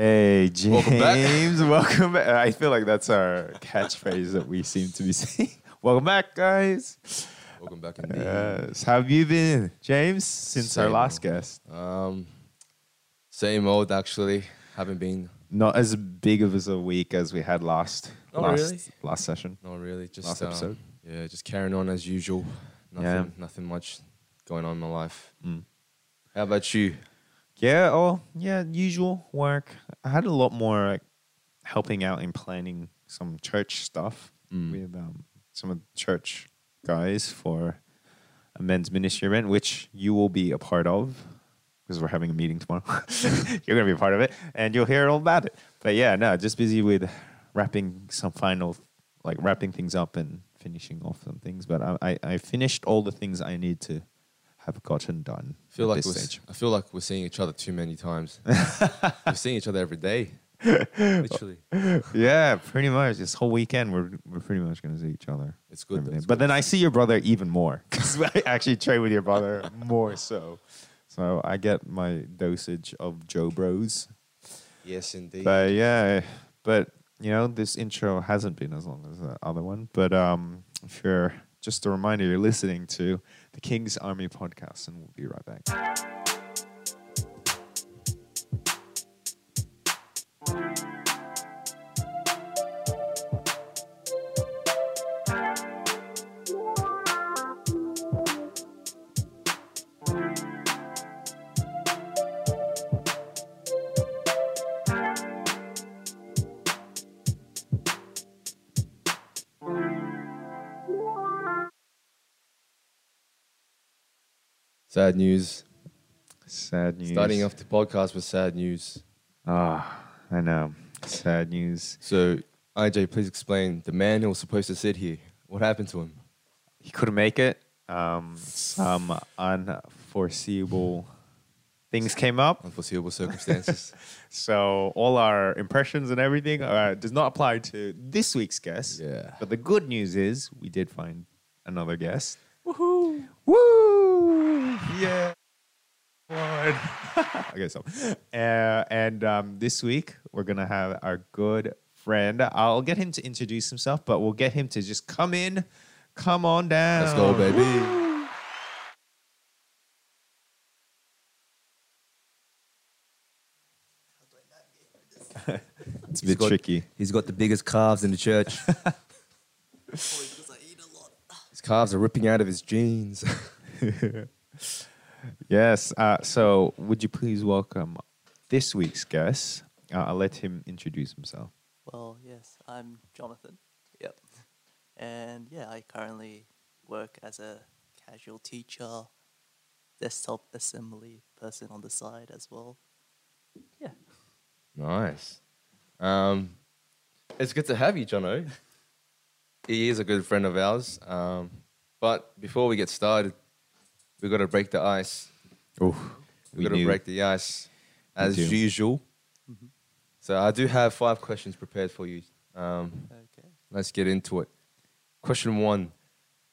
Hey, James. Welcome back. Welcome back. I feel like that's our catchphrase that we seem to be saying. Welcome back, guys. Welcome back indeed. Yes. How have you been, James, since our last old. guest? Um, same old actually. Haven't been. Not as big of as a week as we had last Oh, last, really? last session. Not really. Just Last um, episode. Yeah, just carrying on as usual. Nothing. Yeah. Nothing much going on in my life. Mm. How about you? Yeah, oh, yeah, usual work. I had a lot more like helping out in planning some church stuff Mm. with um, some of the church guys for a men's ministry event, which you will be a part of because we're having a meeting tomorrow. You're going to be a part of it and you'll hear all about it. But yeah, no, just busy with wrapping some final, like wrapping things up and finishing off some things. But I, I, I finished all the things I need to have gotten done. I feel like this we're, stage. I feel like we're seeing each other too many times. we're seeing each other every day. Literally, Yeah, pretty much. This whole weekend, we're we're pretty much gonna see each other. it's good. though, it's But good. then I see your brother even more because I actually trade with your brother more so. So I get my dosage of Joe Bros. yes, indeed. But yeah, but you know this intro hasn't been as long as the other one. But um, if you're just a reminder, you're listening to the King's Army podcast, and we'll be right back. Sad news. Sad news. Starting off the podcast with sad news. Ah, I know. Sad news. So, IJ, please explain the man who was supposed to sit here. What happened to him? he couldn't make it. Um, some unforeseeable things came up. Unforeseeable circumstances. So all our impressions and everything uh, does not apply to this week's guest. yeah. But the good news is we did find another guest. Woohoo! Woo! Yeah. Lord. okay, so uh, and um, this week we're gonna have our good friend. I'll get him to introduce himself, but we'll get him to just come in, come on down. Let's go, baby. It's a He's bit got- tricky. He's got the biggest calves in the church. his calves are ripping out of his jeans. Yes. Uh, so, would you please welcome this week's guest? Uh, I'll let him introduce himself. Well, yes, I'm Jonathan. Yep. And yeah, I currently work as a casual teacher, desktop assembly person on the side as well. Yeah. nice. Um, it's good to have you, Jono. He is a good friend of ours. Um, but before we get started, we got to break the ice. Oh, we got to break the ice as do. usual. Mhm. So I do have five questions prepared for you. Um, Okay. let's get into it. Question one: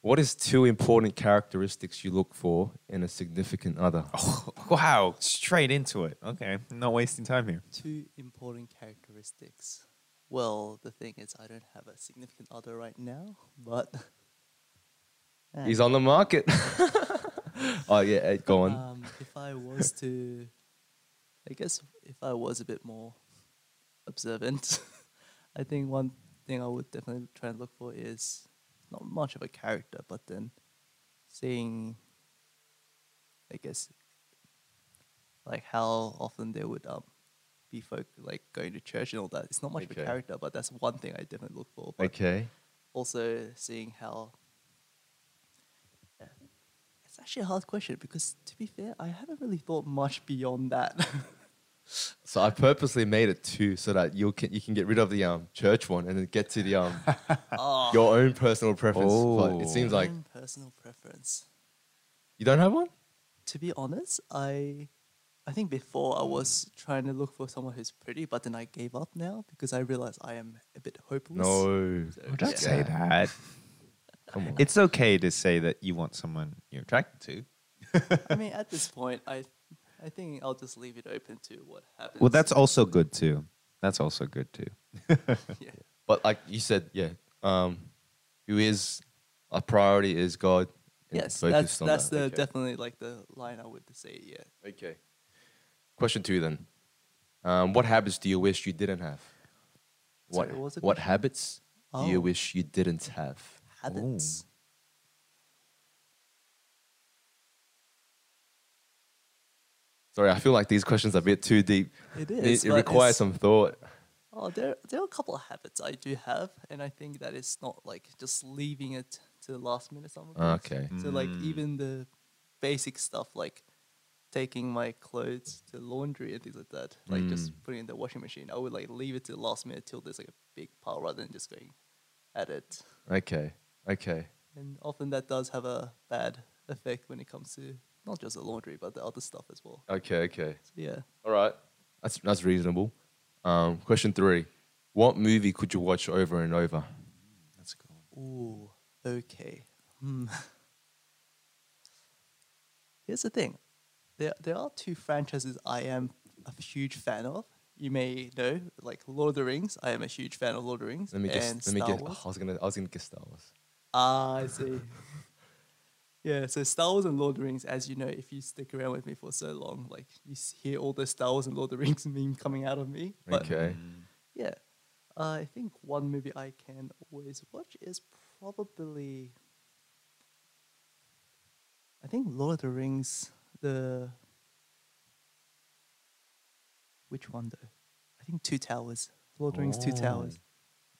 What is two important characteristics you look for in a significant other? Oh, wow, straight into it. Okay, not wasting time here. Two important characteristics. Well, the thing is, I don't have a significant other right now, but. Yeah. He's on the market. oh yeah, go on. Um, if I was to, I guess if I was a bit more observant, I think one thing I would definitely try and look for is not much of a character, but then seeing, I guess, like how often they would um be folk like going to church and all that. It's not much of a character, but that's one thing I definitely look for. Okay. also seeing how. It's actually a hard question because to be fair i haven't really thought much beyond that So I purposely made it two so that you can you can get rid of the um church one and then get to the um oh, your own personal preference. But it seems like personal preference you don't have one. to be honest i i think before i was trying to look for someone who's pretty but then i gave up now because i realized i am a bit hopeless No, So, Oh, don't yeah. say that. Come on. It's okay to say that you want someone you're attracted to. i mean at this point i i think think I'll just leave it open to what happens. Well, that's also good too. That's also good too. yeah. But like you said, yeah, um, who is a priority is God. Yes, that's that's that. the Okay. definitely like the line I would say. Yeah. Okay. Question two then. Um, what habits do you wish you didn't have? What Sorry, what was what question? habits do you Oh. wish you didn't have? Habits. Sorry, I feel like these questions are a bit too deep. It It, is. it but requires some thought. Oh, there there are a couple of habits I do have, and I think that it's not like just leaving it to the last minute. Some of things. Okay. So like Mm. even the basic stuff like taking my clothes to laundry and things like that, like just Mm. putting it in the washing machine, I would like leave it to the last minute till there's like a big pile rather than just going at it. Okay. Okay. And often that does have a bad effect when it comes to not just the laundry but the other stuff as well. Okay. Okay. So yeah. All right. That's that's reasonable. Um, question three. What movie could you watch over and over? That's cool. Ooh, okay. Hmm. Here's the thing. There, there are two franchises I am a huge fan of. You may know, like Lord of the Rings. I am a huge fan of Lord of the Rings. Let me guess. and Let me Star guess. Wars. I was gonna. I was gonna guess Star Wars. Ah, I see. yeah, so Star Wars and Lord of the Rings, as you know, if you stick around with me for so long, like you hear all the Star Wars and Lord of the Rings meme coming out of me. But Okay. yeah, uh, I think one movie I can always watch is probably. I think Lord of the Rings, the. Which one though? I think Two Towers. Lord of the Rings, Two Towers.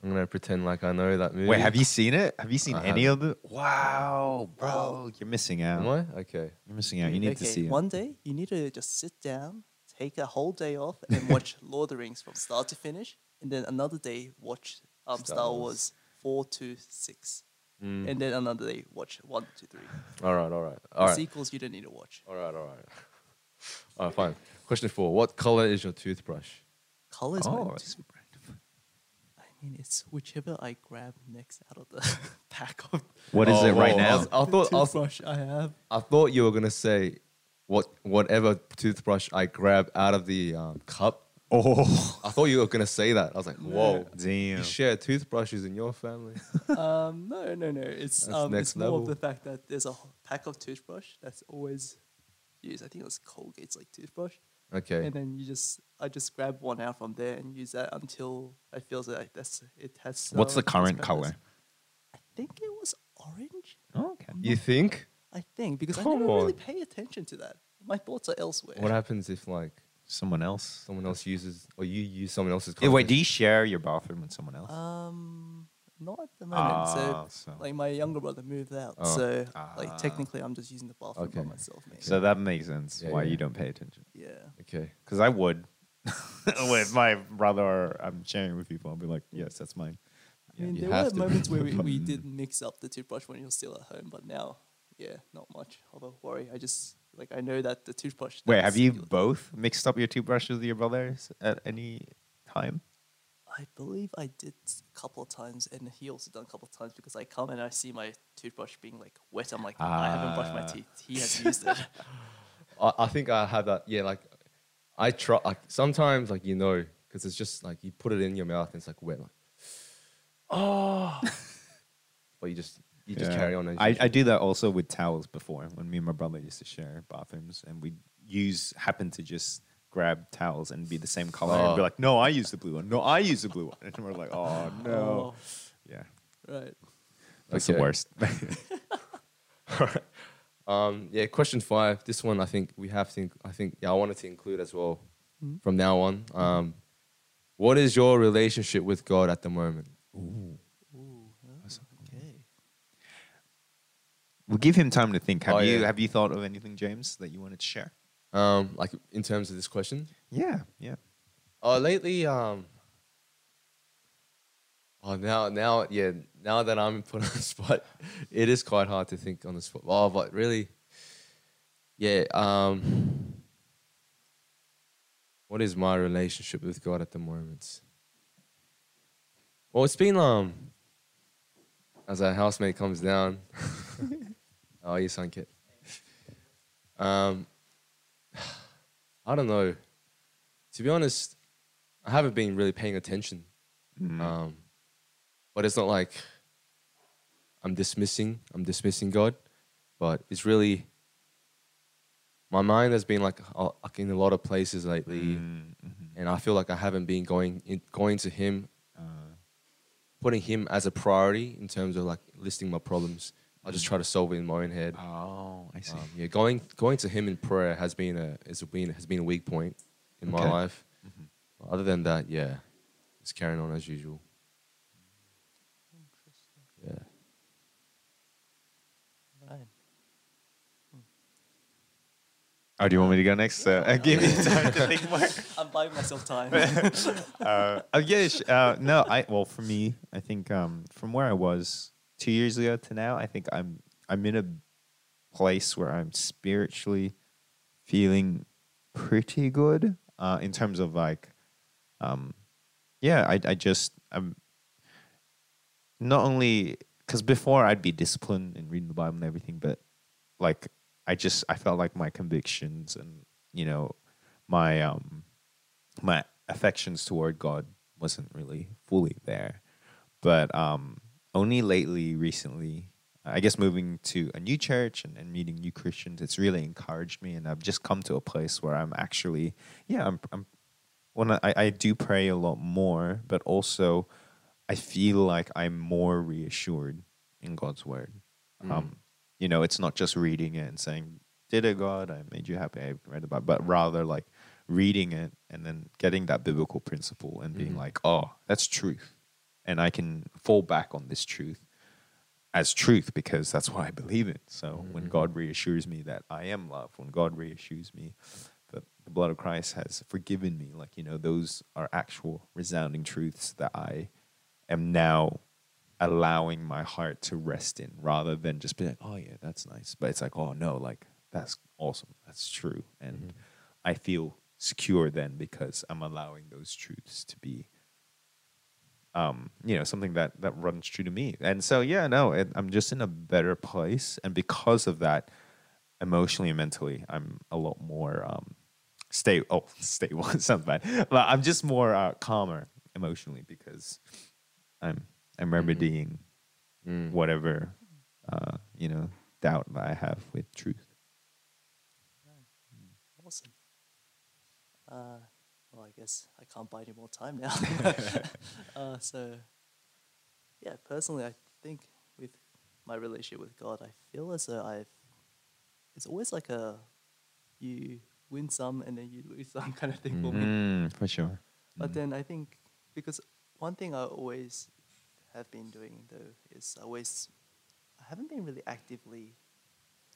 I'm gonna pretend like I know that movie. Wait, have you seen it? Have you seen I any of it? Wow, bro, you're missing out. Am I? Okay. You're missing out. You need to Okay, see it. One day, you need to just sit down, take a whole day off, and watch Lord of the Rings from start to finish. And then another day, watch um, Star Star, Wars. Wars 4 to 6. Mm. And then another day, watch 1 to 3. All right. All right. The All right. sequels, you don't need to watch. All right. All right. All right. Fine. Question four. What color is your toothbrush? Colors, Oh, man. it's- I mean, it's whichever I grab next out of the pack of What is Oh, it right whoa, I now? was- I thought I was, toothbrush I have. I thought you were gonna say what whatever toothbrush I grab out of the um, cup. Oh, I thought you were gonna say that. I was like, whoa. damn. You share toothbrushes in your family? Um, no, no, no. It's That's um, next it's more level. of the fact that there's a h- pack of toothbrush that's always used. I think it it's Colgate's like toothbrush. Okay. and then you just I just grab one out from there and use that until I feel like that's it has. What's the current color? I think it was orange. Oh, okay. You think? I think because I Come never really pay attention to that. My thoughts are elsewhere. What happens if like Someone else. someone else uses or you use someone else's? Yeah, wait, do you share your bathroom with someone else? Um, not at the moment. Ah, so, so- like my younger brother moved out, Oh. so Ah. like technically I'm just using the bathroom by myself, maybe. So that makes sense Yeah, why yeah. you don't pay attention. yeah. Okay. Because I would. with my brother or I'm sharing with people, I'll be like, yes, that's mine. I mean, you there were moments where we, we did mix up the toothbrush when he was still at home, but now, yeah, not much of a worry. I just like I know that the toothbrush. Wait, have you singular- both mixed up your toothbrushes with your brothers at any time? I believe I did a couple of times, and he also done a couple of times because I come and I see my toothbrush being like wet. I'm like, I haven't brushed my Ah. teeth. He has used it. I, I think I have that. Yeah, like I try. Like sometimes, like you know, because it's just like you put it in your mouth and it's like wet. Like, oh, but you just you just Yeah. carry on. as I. I do that also with towels before when me and my brother used to share bathrooms and we use happen to just grab towels and be the same color and be Oh. like, no, I use the blue one. No, I use the blue one. And we're like, oh no. Yeah. Oh, right. That's Okay. the worst. Um, yeah, question five. This one, I think we have to. I think yeah, I wanted to include as well Mhm. from now on. Um, what is your relationship with God at the moment? Ooh. Okay. we'll give him time to think. Have Oh, you yeah. have you thought of anything, James, that you wanted to share? Um, like in terms of this question. Yeah, yeah. Oh, lately, um, oh now, now, yeah, now that I'm put on the spot, it is quite hard to think on the spot. Oh, but really, yeah. Um, what is my relationship with God at the moment? Well, it's been um, as our housemate comes down. oh, you sunk it. Um, I don't know. To be honest, I haven't been really paying attention. Mm. Um, but it's not like I'm dismissing. I'm dismissing God, but it's really my mind has been like uh, like in a lot of places lately, Mm, mhm. and I feel like I haven't been going in, going to Him, Uh, putting Him as a priority in terms of like listing my problems. I just try to solve it in my own head. oh, I see. Um, yeah, going going to Him in prayer has been a has been has been a weak point in my Okay. life. Mhm. Other than that, yeah, it's carrying on as usual. Yeah. Right. Oh, do you want me to go next? Uh, give me time to think more. I'm buying myself time. uh, oh yeah, uh, no. I well for me, I think um, from where I was two years ago to now, I think I'm I'm in a place where I'm spiritually feeling pretty good uh, in terms of like, um, yeah. I I just I'm not only because before I'd be disciplined and reading the Bible and everything, but like I just I felt like my convictions and you know my um my affections toward God wasn't really fully there. But um, only lately, recently, I guess moving to a new church and, and meeting new Christians, it's really encouraged me. And I've just come to a place where I'm actually, yeah, I'm, I'm when I, I do pray a lot more, but also I feel like I'm more reassured in God's word. Mm. Um, you know, it's not just reading it and saying, "Did it, God? I made you happy. I read about," but rather like reading it and then getting that biblical principle and being Mhm. like, "Oh, that's truth," and I can fall back on this truth as truth because that's what I believe in. So when Mhm. God reassures me that I am loved, when God reassures me that the blood of Christ has forgiven me, like you know, those are actual resounding truths that I am now allowing my heart to rest in rather than just be like, oh yeah, that's nice. But it's like, oh no, like that's awesome. That's true. And Mhm. I feel secure then because I'm allowing those truths to be um, you know, something that that runs true to me. And so yeah, no, it, I'm just in a better place and because of that emotionally and mentally, I'm a lot more um stable. Oh, stable sounds bad. But I'm just more uh, calmer emotionally because I'm I'm remedying Mm. whatever uh, you know doubt that I have with truth. awesome. Uh, well, I guess I can't buy any more time now. uh, so, yeah, personally, I think with my relationship with God, I feel as though I've. It's always like a, you win some and then you lose some kind of thing for me. Mm, for sure. But Mm. then I think because one thing I always have been doing though is I always I haven't been really actively,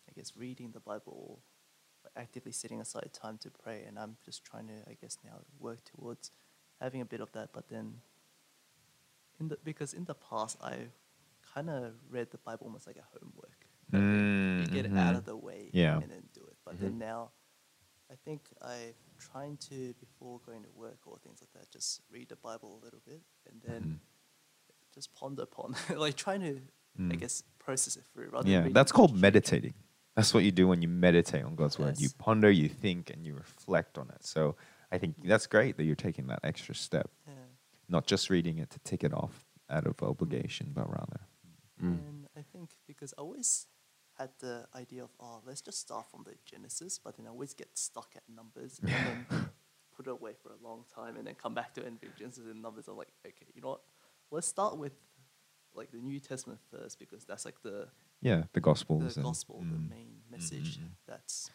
I guess, reading the Bible actively setting aside time to pray, and I'm just trying to I guess now work towards having a bit of that. But then in the because in the past I kind of read the Bible almost like a homework. Mm, get it out mhm. of the way Yeah. and then do it. But then now, I think I'm trying to before going to work or things like that, just read the Bible a little bit and then Mhm. just ponder upon, like trying to, I Mm. guess, process it through. Rather Yeah, that's called meditating. That's what you do when you meditate on God's word. You ponder, you think, and you reflect on it. So I think that's great that you're taking that extra step, Yeah. not just reading it to tick it off out of obligation, but rather. Mm. And I think because I always had the idea of, oh, let's just start from the Genesis, but then I always get stuck at numbers and then put it away for a long time and then come back to it and read Genesis and numbers. I'm like, okay, you know what? Let's start with like the New Testament first because that's like the Yeah, the gospel. The and- gospel, the mm. main message mm, mm. that's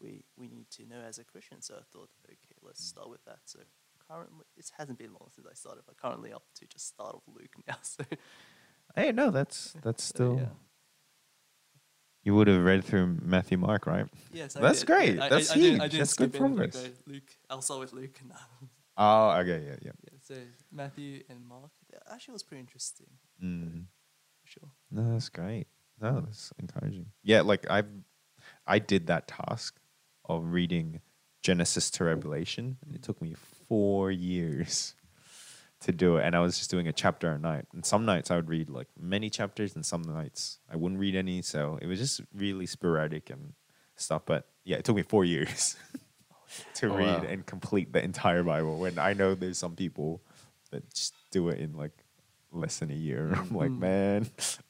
we we need to know as a Christian. So I thought, okay, let's start with that. So currently, it hasn't been long since I started, but currently up to just start off Luke now. So Hey, no, that's that's so, still. yeah. You would have read through Matthew, Mark, right? Yes, I That's did. great. I, That's I, I didn't, I huge. didn't That's good progress. Luke, I'll start with Luke now. Oh, okay, yeah, yeah. yeah, so Matthew and Mark, actually was pretty interesting. Mm. Sure. No, that's great. No, that's encouraging. Yeah, like I, I did that task of reading Genesis to Revelation, and it took me four years to do it. And I was just doing a chapter a night. And some nights I would read like many chapters, and some nights I wouldn't read any. So it was just really sporadic and stuff. But yeah, it took me four years. to Oh, read wow. and complete the entire Bible. When I know there's some people that just do it in like less than a year. I'm like, Mm. man,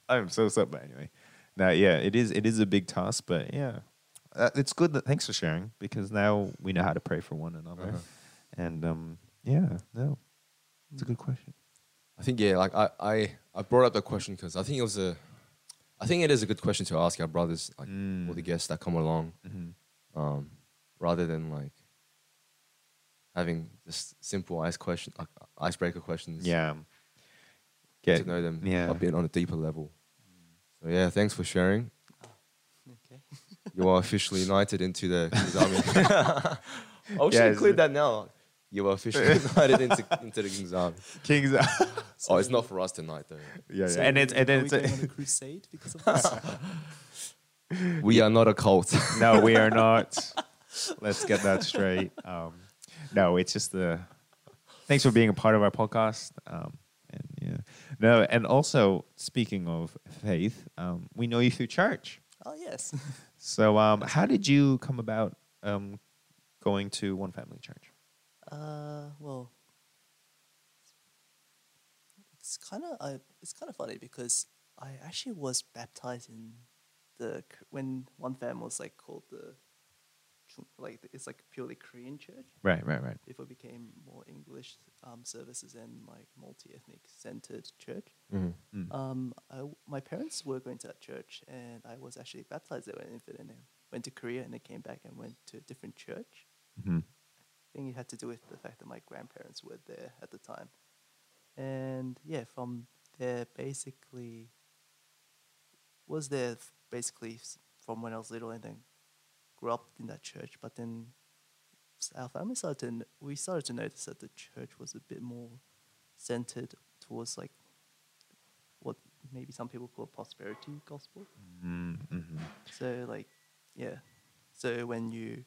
I'm so sad. But anyway, now yeah, it is it is a big task, but yeah, uh, it's good that thanks for sharing because now we know how to pray for one another, Uh-huh. and um, yeah, no, it's a good question. I think yeah, like I I, I brought up that question because I think it was a, I think it is a good question to ask our brothers, like all the Mm. guests that come along, Mm-hmm. um, rather than like having just simple ice question, like, icebreaker questions. Yeah, get get to know them yeah. a bit on a deeper level. So yeah, thanks for sharing. Okay. You are officially united into the King's Army. I should Yeah, include that now. You are officially united into, into the King's Army. Kings. yeah, Oh, it's not for us tonight though. yeah. So and it's and are then we it's going a, on a crusade because of this? We are not a cult. no, we are not. Let's get that straight. Um, no, it's just the. Thanks for being a part of our podcast. Um, and yeah, no, and also speaking of faith, um, we know you through church. oh yes. So, um, how did you come about um, going to One Family Church? Uh, well, it's kind of it's kind of funny because I actually was baptized in the when one Family was like called the like it's like purely Korean church Right, right, right. before it became more English um, services and like multi ethnic centered church. Mhm. Mm. Um, I w my parents were going to that church, and I was actually baptized there when infant, and then went to Korea, and then came back and went to a different church. hmm I think it had to do with the fact that my grandparents were there at the time, and yeah, from there basically was there basically from when I was little, and then grew up in that church. But then our family started to we started to notice that the church was a bit more centered towards like what maybe some people call prosperity gospel. Mm-hmm. So like, yeah. So when you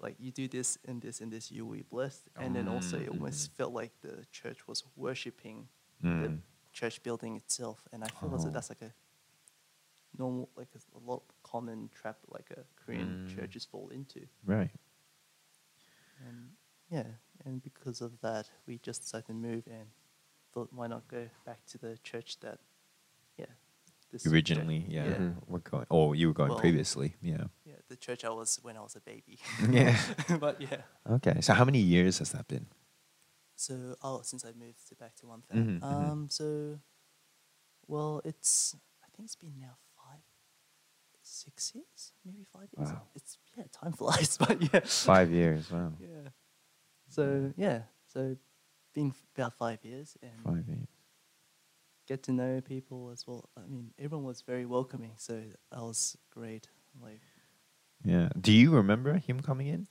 like you do this and this and this, you will be blessed. And then also it almost felt like the church was worshipping the Mm. church building itself. And I feel as Oh. if that's like a normal, like a, a lot common trap, like a Korean Mm. churches fall into. Right. And yeah, and because of that, we just decided to move and thought, why not go back to the church that, yeah, this Originally, yeah, yeah. Mhm. we're going. Oh, you were going Well- previously, yeah. Yeah, the church I was when I was a baby. Yeah. but yeah. Okay. So, how many years has that been? So oh, since I moved to back to one fam. Mhm, mhm. Um, so, well, it's I think it's been now five, six years, maybe five years. Wow. It's yeah, time flies, but yeah, Five years. Wow. yeah. So yeah, so been about five years and Five years. get to know people as well. I mean, everyone was very welcoming, so that was great. Like, Yeah. Do you remember him coming in?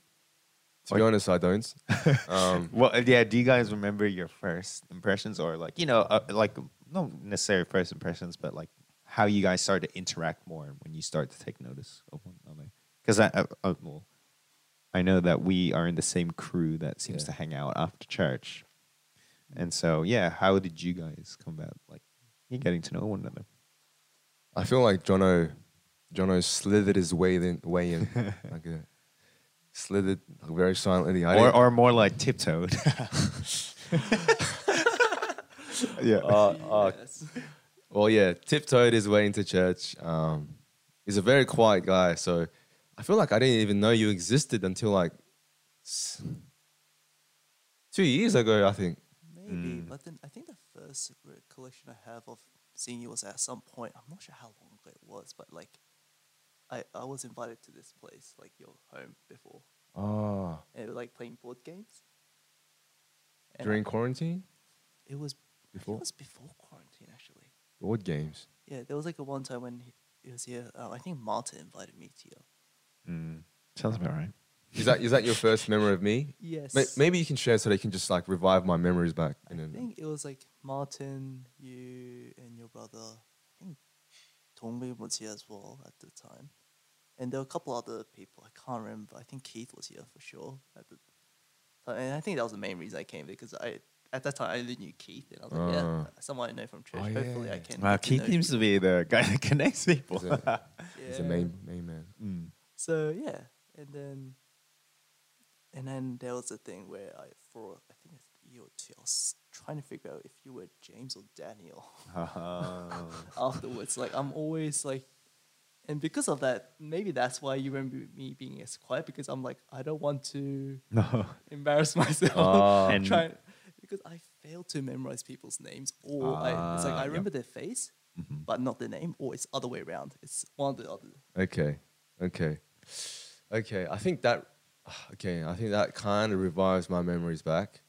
To be honest, I don't. Um, Well, uh, yeah. Do you guys remember your first impressions, or like you know, uh, like not necessarily first impressions, but like how you guys started to interact more and when you start to take notice of one another? Because I, I, uh, well, I know that we are in the same crew that seems Yeah. to hang out after church, and so yeah. How did you guys come about like you getting to know one another? I feel like Jono, Jono slithered his way in, way in, like a, slithered like, very silently. I or, or more like tiptoed. yeah. uh, uh, yes. Well, yeah, tiptoed his way into church. Um, he's a very quiet guy, so I feel like I didn't even know you existed until like two years ago. I think. Maybe, Mm. but then I think the first recollection I have of seeing you was at some point. I'm not sure how long ago it was, but like, I I was invited to this place, like your home before, Oh, and we were, like playing board games. And during I- quarantine, it was before it was before quarantine actually. Board games. Yeah, there was like a one time when he, he was here. Uh, I think Martin invited me to you. Mm. Sounds about right. Is that is that your first memory of me? Yes. May- Maybe you can share so they can just like revive my memories back. I And then, think it was like Martin, you, and your brother. I think Dongmei was here as well at the time, and there were a couple other people. I can't remember. I think Keith was here for sure at the time, and I think that was the main reason I came because I at that time I only knew Keith, and I was like, yeah, Ah. someone I know from church. Oh, Hopefully, I can. Wow, get to Keith know seems to be the guy that connects people. He's a- he's a Yeah. main main man. Mm. So yeah, and then And then there was a thing where I, for I think a year or two, I was trying to figure out if you were James or Daniel. Oh. afterwards. Like I'm always like, and because of that, maybe that's why you remember me being as quiet because I'm like I don't want to no. embarrass myself. Ah. And- trying because I fail to memorize people's names, or I, it's like Ah, I remember their face, Mhm. but not their name, or it's other way around. It's one or the other. Okay, okay, okay. I think that, okay, I think that kind of revives my memories back.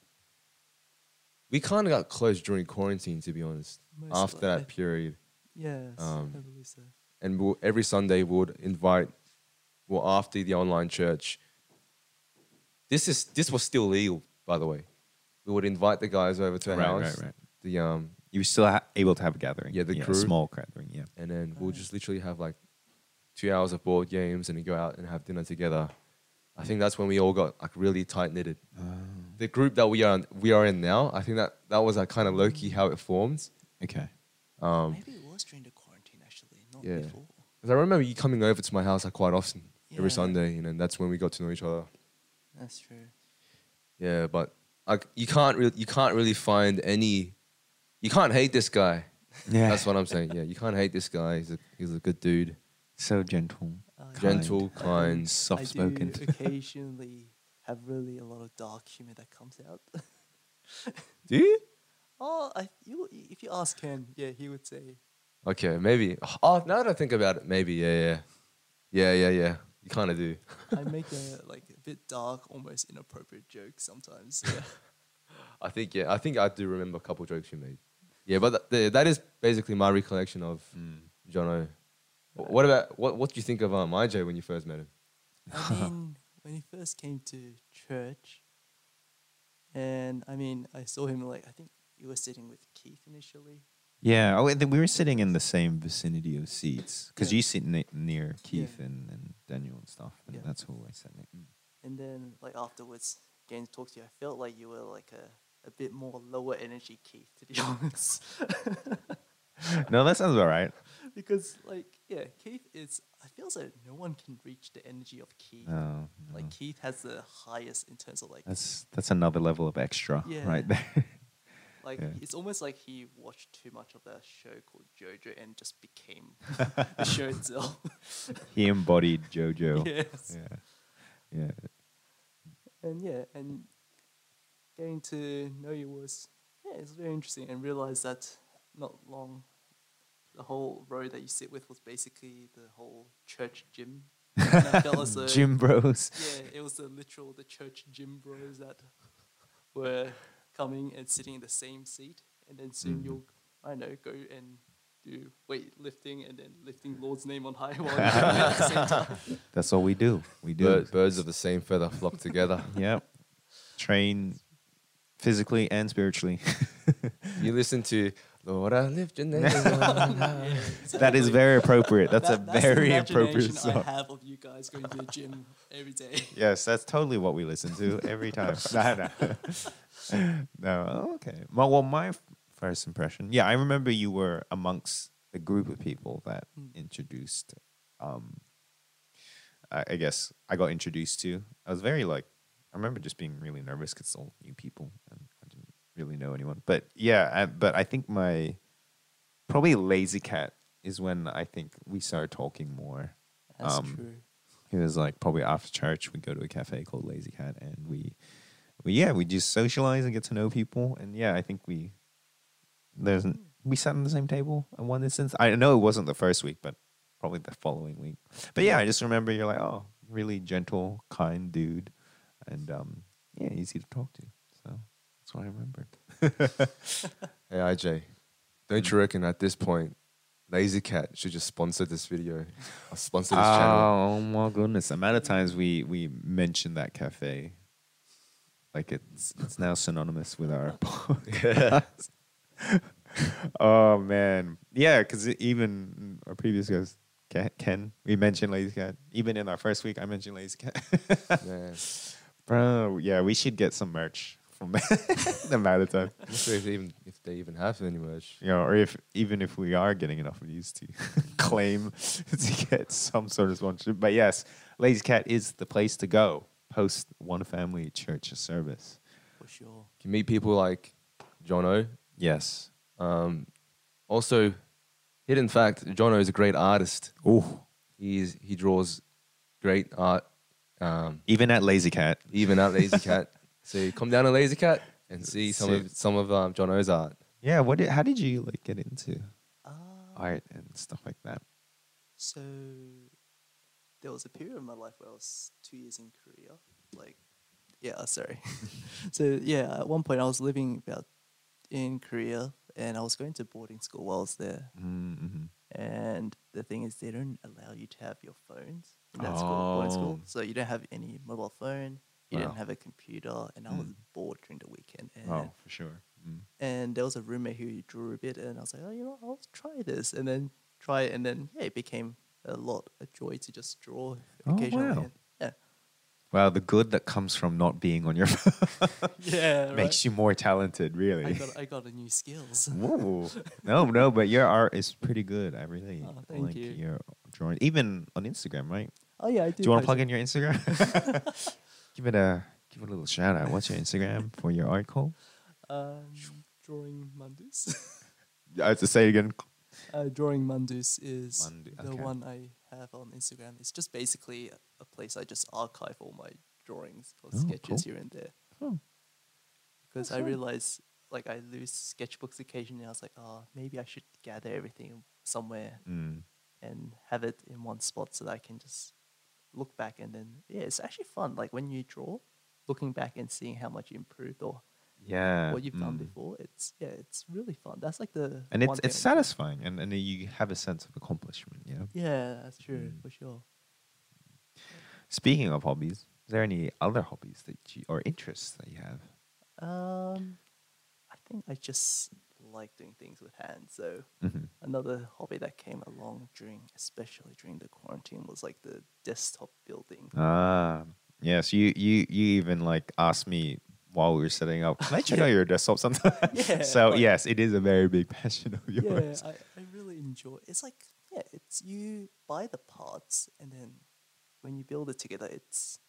We kind of got close during quarantine, to be honest. Most after that period, Yes, Um, I believe so. and we'll, every Sunday we would invite, well, after the online church. This is this was still legal, by the way. We would invite the guys over to our Right, house. right, right. The um, You were still ha- able to have a gathering. Yeah, the a crew. small gathering. Yeah. and then we'll just literally have like two hours of board games and then go out and have dinner together. I think that's when we all got like really tight knitted. The group that we are we are in now, I think that that was like kind of low key how it formed. Okay. Um, Maybe it was during the quarantine actually, not yeah. before. 'cause I remember you coming over to my house like quite often Yeah. every Sunday, and then that's when we got to know each other. That's true. Yeah, but like you can't really you can't really find any. You can't hate this guy. Yeah. That's what I'm saying. Yeah, you can't hate this guy. He's a he's a good dude, so gentle. Uh, gentle, I do- kind. soft spoken. I do occasionally have really a lot of dark humor that comes out. Do you? oh, I you if you ask Ken, yeah, he would say. Okay, maybe. Oh, now that I think about it, maybe. Yeah, yeah, yeah, yeah, yeah. You kind of do. I make a like a bit dark, almost inappropriate jokes sometimes. Yeah. I think. Yeah, I think I do remember a couple jokes you made. Yeah, but th- that is basically my recollection of Mm. Jono. Wh- What about what? What do you think of um, IJ when you first met him? I mean, when he first came to church, and I mean, I saw him like I think you were sitting with Keith initially. Yeah. Oh, we were sitting in the same vicinity of seats because Yeah. you sit ne- near Keith Yeah. and, and Daniel and stuff, and Yeah. that's who I sat near. Mm. And then like afterwards, getting to talk to you, I felt like you were like a, a bit more lower energy Keith, to be honest. no, that sounds all right. because like yeah, Keith is I feel like no one can reach the energy of Keith. No, Like. Keith has the highest in terms of like that's that's another level of extra right there. like yeah. it's almost like he watched too much of that show called JoJo and just became the show itself. he embodied JoJo. yes. Yeah. Yeah. And yeah, and getting to know you was yeah, it's very interesting and realize that not long the whole row that you sit with was basically the whole church gym. And I felt as though- Gym Bros. Yeah, it was the literal the church gym bros that were coming and sitting in the same seat, and then soon Mhm. you'll I know go and do weight lifting and then lifting Lord's name on high while you're at the same time. That's all we do. We do. Bird, birds of the same feather flock together. Yep. Train physically and spiritually. you listen to Lord, I lift your name. on high." that is very appropriate. That's That- a the very imagination appropriate I song. have of you guys going to the gym every day. Yes, that's totally what we listen to every time. no, no. No, oh, okay. Well, well, my first impression, yeah, I remember you were amongst a group of people that Mm. introduced. Um, I, I guess I got introduced to. I was very like, I remember just being really nervous because it's all new people and I didn't really know anyone. But yeah, I, but I think my probably Lazy Cat is when I think we started talking more. That's Um, true. It was like probably after church, we go to a cafe called Lazy Cat, and we, we yeah, we just socialize and get to know people, and yeah, I think we there's we sat on the same table in one instance. I know it wasn't the first week, but probably the following week. But yeah, I just remember you're like, oh, really gentle, kind dude, and um, yeah, easy to talk to. So that's what I remembered. Hey IJ, don't you reckon at this point, Lazy Cat should just sponsor this video, or sponsor this channel? Oh my goodness! The amount of times we we mentioned that cafe, like it's it's now synonymous with our podcast. oh man, yeah, because even our previous guest Ken, we mentioned Lazy Cat. Even in our first week, I mentioned Lazy Cat. Man, Bro, yeah, we should get some merch from the amount of time. I'm not sure if they even if they even have any merch. You know, or if even if we are getting enough of these to claim to get some sort of sponsorship. But yes, Lazy Cat is the place to go host one family church service. for sure. You meet people like Jono. Yes. Um, also, hidden fact: Jono is a great artist. Oh, He's he draws great art. Um, even at Lazy Cat. even at Lazy Cat. so come down to Lazy Cat and see some Sick. of some of um, Jono's art. Yeah. What? Did, how did you like get into Uh, art and stuff like that? So there was a period of my life where I was two years in Korea. Like, yeah, sorry. so yeah, at one point I was living about in Korea, and I was going to boarding school while I was there. Mm-hmm. And the thing is, they don't allow you to have your phones in that school, boarding school. Oh. So you don't have any mobile phone. You Wow. don't have a computer, and I was Mm. bored during the weekend. And Oh, for sure. Mm. and there was a roommate who drew a bit, and I was like, oh, you know, I'll try this, and then try it, and then yeah, it became a lot a joy to just draw Oh, occasionally. wow. yeah, Wow, the good that comes from not being on your phone yeah, makes you more talented, I really. got I got a new skills. Whoa. No, no, but your art is pretty good. I really Oh, thank like you. your drawing. Even on Instagram, right? Oh yeah, I do. Do you want to plug in your Instagram? give it a give it a little shout out. What's your Instagram for your art call? Um, drawing Mundus. I have to say it again. Uh, drawing Mundus is Mandu- the okay. one I have on Instagram. It's just basically a, place I just archive all my drawings or Oh, sketches cool. here and there. Oh. Because That's I realize, like, I lose sketchbooks occasionally. I was like, oh, maybe I should gather everything somewhere Mm. and have it in one spot so that I can just look back and then yeah, it's actually fun. Like when you draw, looking back and seeing how much you improved or Yeah. what you've done mm. before. It's yeah, it's really fun. That's like the And it's it's thing I enjoy. satisfying, and and you have a sense of accomplishment. You know. Yeah, that's true Mm. for sure. Speaking of hobbies, is there any other hobbies that you or interests that you have? Um, I think I just like doing things with hands. So Mm-hmm. another hobby that came along during, especially during the quarantine, was like the desktop building. Ah, yes. You you you even like asked me while we were setting up. Can I check out your desktop sometime? Yeah, so like- yes, it is a very big passion of Yeah, yours. I, I really enjoy. It's like yeah, it's you buy the parts and then when you build it together, it's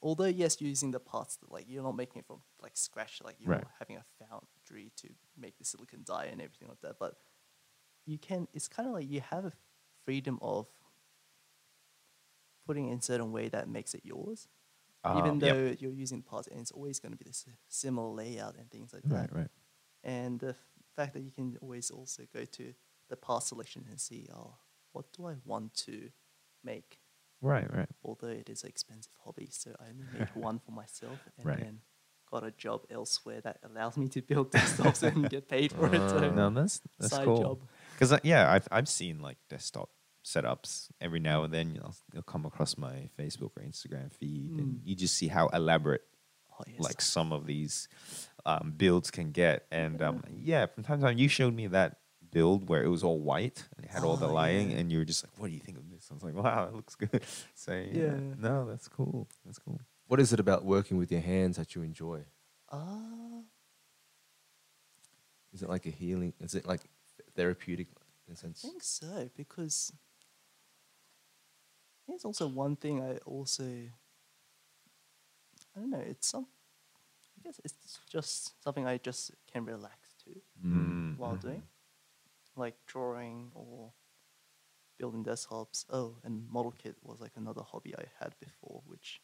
although yes, you're using the parts that like you're not making it from like scratch, like you're Right. having a foundry to make the silicon die and everything like that. But you can. It's kind of like you have a freedom of putting it in a certain way that makes it yours. Even Um, though yep. you're using parts and it's always going to be this similar layout and things like Right, that right. right. and the fact that you can always also go to the part selection and see, oh, what do I want to make? Right, right. Although it is an expensive hobby, so I only made one for myself and Right. then got a job elsewhere that allows me to build desktops and get paid for it. So. No, that's that's side cool. Because uh, yeah, I've I've seen like desktop setups every now and then. You know, you'll come across my Facebook or Instagram feed, and Mm. you just see how elaborate Oh, yes. like some of these um, builds can get. And um, yeah, from time to time, you showed me that build where it was all white and it had all the Oh, lighting, yeah. and you were just like, "What do you think of this?" I was like, "Wow, it looks good." So yeah, Yeah. no, that's cool. That's cool. What is it about working with your hands that you enjoy? Ah, Is it like a healing? Is it like therapeutic in a I sense? I think so because there's also one thing I also I don't know. It's some. I guess it's just something I just can relax to Mm, while mhm. doing, like drawing or building desktops. Oh, and model kit was like another hobby I had before, which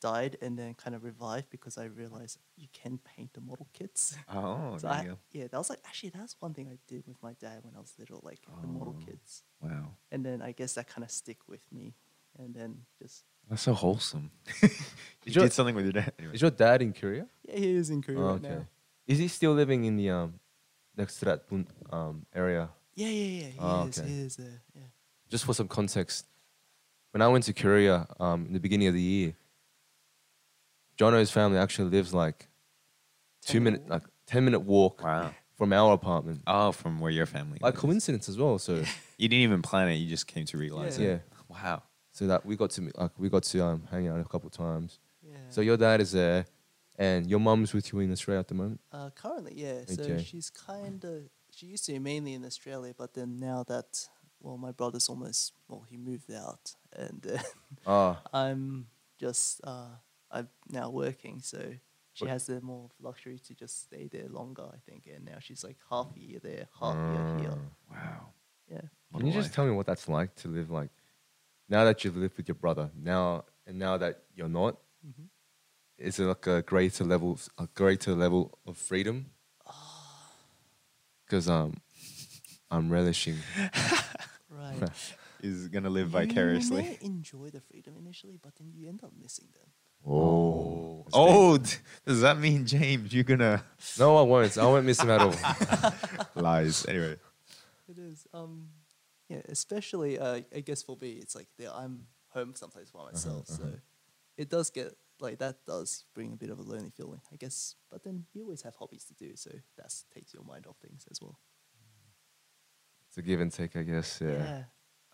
died and then kind of revived because I realized you can paint the model kits. Oh, so there I, you go. yeah, that was like actually that's one thing I did with my dad when I was little, like the model Oh. kits. Wow, And then I guess that kind of stick with me, and then just that's so wholesome. you your- did something with your dad. Anyway. Is your dad in Korea? yeah, he is in Korea Oh, right now. Is he still living in the um next to that bun- um area? Yeah, yeah, yeah. He Oh, is. okay. He is there. Yeah. Just for some context, when I went to Korea um in the beginning of the year, Jono's family actually lives like two minute walk. like ten minute walk Wow. from our apartment. Oh, from where your family. Like lives. coincidence as well. So You didn't even plan it. You just came to realize yeah. it. Wow. So that we got to meet- like we got to um hang out a couple times. Yeah. So your dad is there, and your mum's with you in Australia at the moment. Uh, currently, yeah. So Okay. she's kind of she used to be mainly in Australia, but then now that well, my brother's almost well, he moved out, and uh, Ah, I'm just uh, I'm now working, so she has the more luxury to just stay there longer. I think, and now she's like half a year there, half a year here. Mm. Wow. Yeah. What Can you a just tell me what that's like to live like now that you live with your brother now and now that you're not? hmm Is it like a greater level, a greater level of freedom? Because um, I'm relishing. Right. Is gonna live You vicariously. may enjoy the freedom initially, but then you end up missing them. Oh, Oh, d- does that mean James? You're gonna no, I won't. I won't miss him at all. lies anyway. It is. Um, yeah, especially uh, I guess for me, it's like there, I'm home sometimes by myself, so it does get like that does bring a bit of a lonely feeling, I guess. But then you always have hobbies to do, so that takes your mind off things as well. It's a give and take, I guess. Yeah.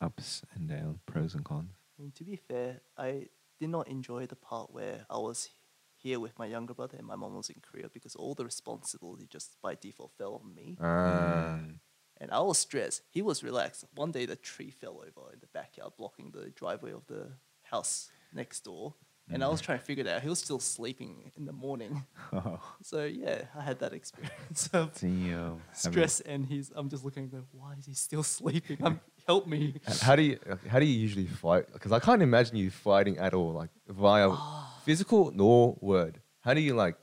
Ups and downs, pros and cons. I mean, to be fair, I did not enjoy the part where I was here with my younger brother and my mom was in Korea because all the responsibility just by default fell on me. Mm. And I was stressed. He was relaxed. One day, the tree fell over in the backyard, blocking the driveway of the house next door. And I was trying to figure it out. He was still sleeping in the morning. Oh, So yeah, I had that experience of damn. Stress. And he's, I'm just looking at him, why is he still sleeping? Um help me. H- How do you how do you usually fight? Because I can't imagine you fighting at all, like via Ah. physical nor word. How do you like?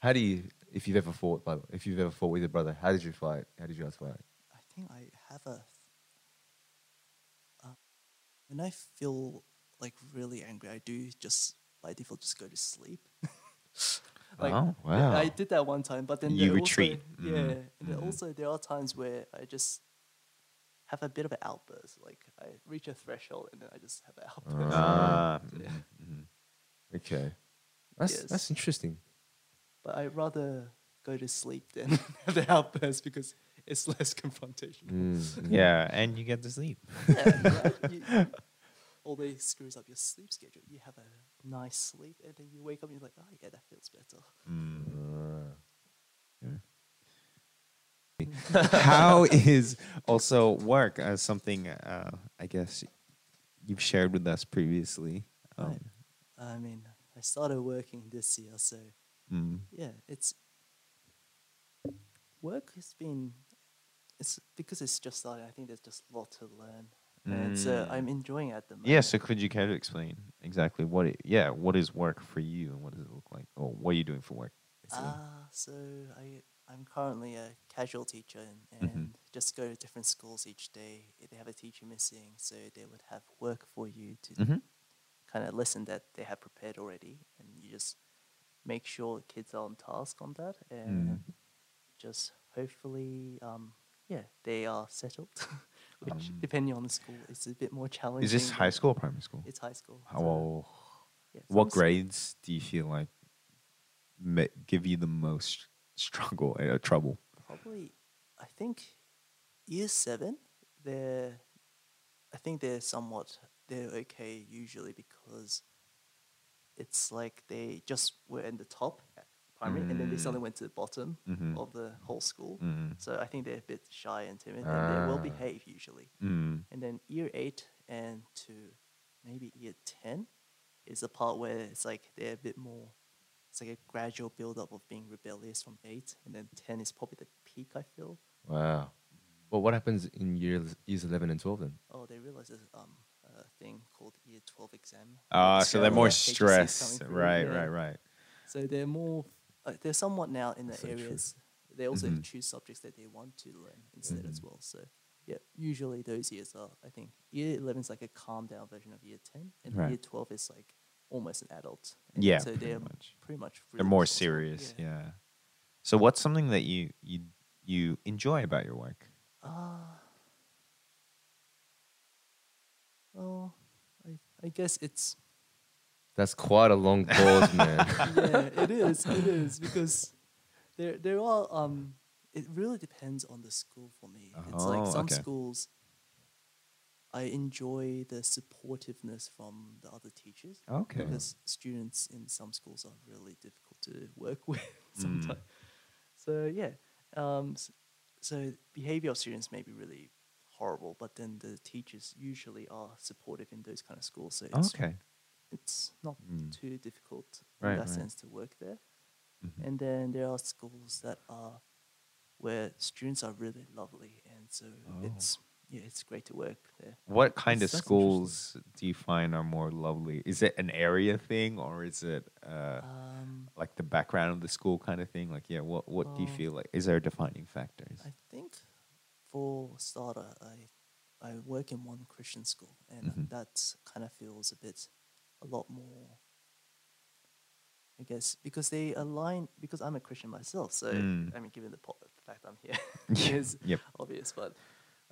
How do you if you've ever fought? By the- if you've ever fought with your brother, how did you fight? How did you guys fight? I think I have a. Uh, when I feel like really angry, I do just by default just go to sleep. like, Oh, yeah, wow. I did that one time, but then You retreat. Also, yeah, Mm, and then mhm. also there are times where I just have a bit of an outburst. Like I reach a threshold and then I just have an outburst. Ah, Yeah. mhm, mhm. Okay, that's Yes. that's interesting. But I'd rather go to sleep than have the outburst because it's less confrontational. Mm, mm. Yeah, and you get to sleep. yeah, right? You, although screws up your sleep schedule, you have a nice sleep, and then you wake up and you're like, oh yeah, that feels better. Mm. How is also work as something uh, I guess you've shared with us previously? Um, Right. I mean, I started working this year, so mm, yeah, it's work has been. It's because it's just starting. I think there's just a lot to learn, and so Mm. I'm enjoying it at the moment. Yeah, so could you care to explain exactly what it, yeah, what is work for you and what does it look like? Or what are you doing for work? Ah, so I I'm currently a casual teacher and, Mhm. just go to different schools each day. If they have a teacher missing, so they would have work for you to Mhm. kind of lesson that they have prepared already, and you just make sure the kids are on task on that, and Mm. just hopefully, um, yeah, they are settled. Which, Um, depending on the school, it's a bit more challenging. Is this high school or primary school? It's high school. How, so, well, yeah, what grades do you feel like give you the most struggle, uh, trouble? Probably, I think year seven, they're, I think they're somewhat, they're okay usually because it's like they just were in the top primary and then they Mm. suddenly went to the bottom Mhm. of the whole school. Mm. So I think they're a bit shy and timid and they will Ah. behave usually. Mm. And then year eight and to maybe year 10 is the part where it's like they're a bit more, it's like a gradual build up of being rebellious from eight. And then 10 is probably the peak, I feel. Wow. Well, what happens in years years eleven and twelve then? Oh, they realize there's um, a thing called year 12 exam. Ah, Next so they're more the stressed. Right, yeah. right, right. So they're more, uh, they're somewhat now in the So true. areas. They also Mhm. choose subjects that they want to learn instead as Mhm. well. So yeah, usually those years are, I think, year 11 is like a calm down version of year 10, and Right. year 12 is like almost an adult. And Yeah, So pretty they're much. pretty much. They're more responsible. serious. Yeah. So what's something that you you you enjoy about your work? Ah. well, I, I guess it's That's quite a long pause, man. yeah, it is. It is because there there are all um. It really depends on the school for me. It's like Oh, some okay. schools. I enjoy the supportiveness from the other teachers Okay. because students in some schools are really difficult to work with Mm. sometimes. So yeah, um, s- so behavior of students may be really horrible, but then the teachers usually are supportive in those kind of schools. So it's Okay. it's not Mm. too difficult Right, in that right. sense to work there. Mhm. And then there are schools that are where students are really lovely, and so Oh. it's yeah, it's great to work there. What kind That's- of that's schools do you find are more lovely? Is it an area thing or is it uh, Um, like the background of the school kind of thing? Like, yeah, what what do you Oh. feel like? Is there a defining factors? I think for starter, I I work in one Christian school, and Mhm. that kind of feels a bit a lot more. I guess because they align because I'm a Christian myself, so Mm. I mean, given the, po- the fact I'm here is yep. obvious, but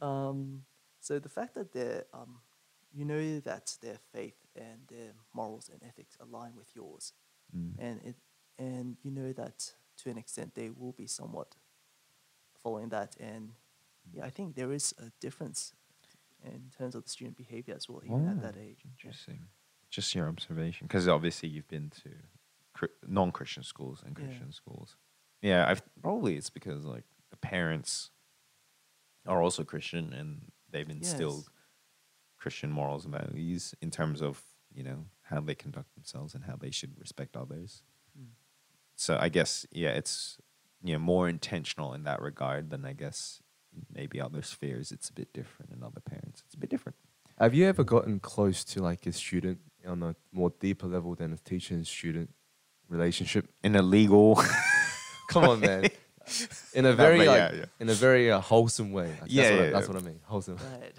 um, so the fact that they're um, you know that their faith and their morals and ethics align with yours, Mm. and it and you know that to an extent they will be somewhat following that and yeah i think there is a difference in terms of the student behavior as well even at Oh, that age Yeah. Interesting. Just your observation, because obviously you've been to non-Christian schools and Yeah. Christian schools. Yeah, I've probably it's because like the parents are also Christian and they've instilled Yes. Christian morals and values in terms of you know how they conduct themselves and how they should respect others. Mm. So I guess yeah, it's you know more intentional in that regard than I guess maybe other spheres. It's a bit different, and other parents it's a bit different. Have you ever gotten close to like a student on a more deeper level than a teacher and student relationship? In a legal Come on, man. In a very but like, yeah, yeah. in a very uh, wholesome way. That's Yeah, what I, yeah, that's what I mean. Wholesome. right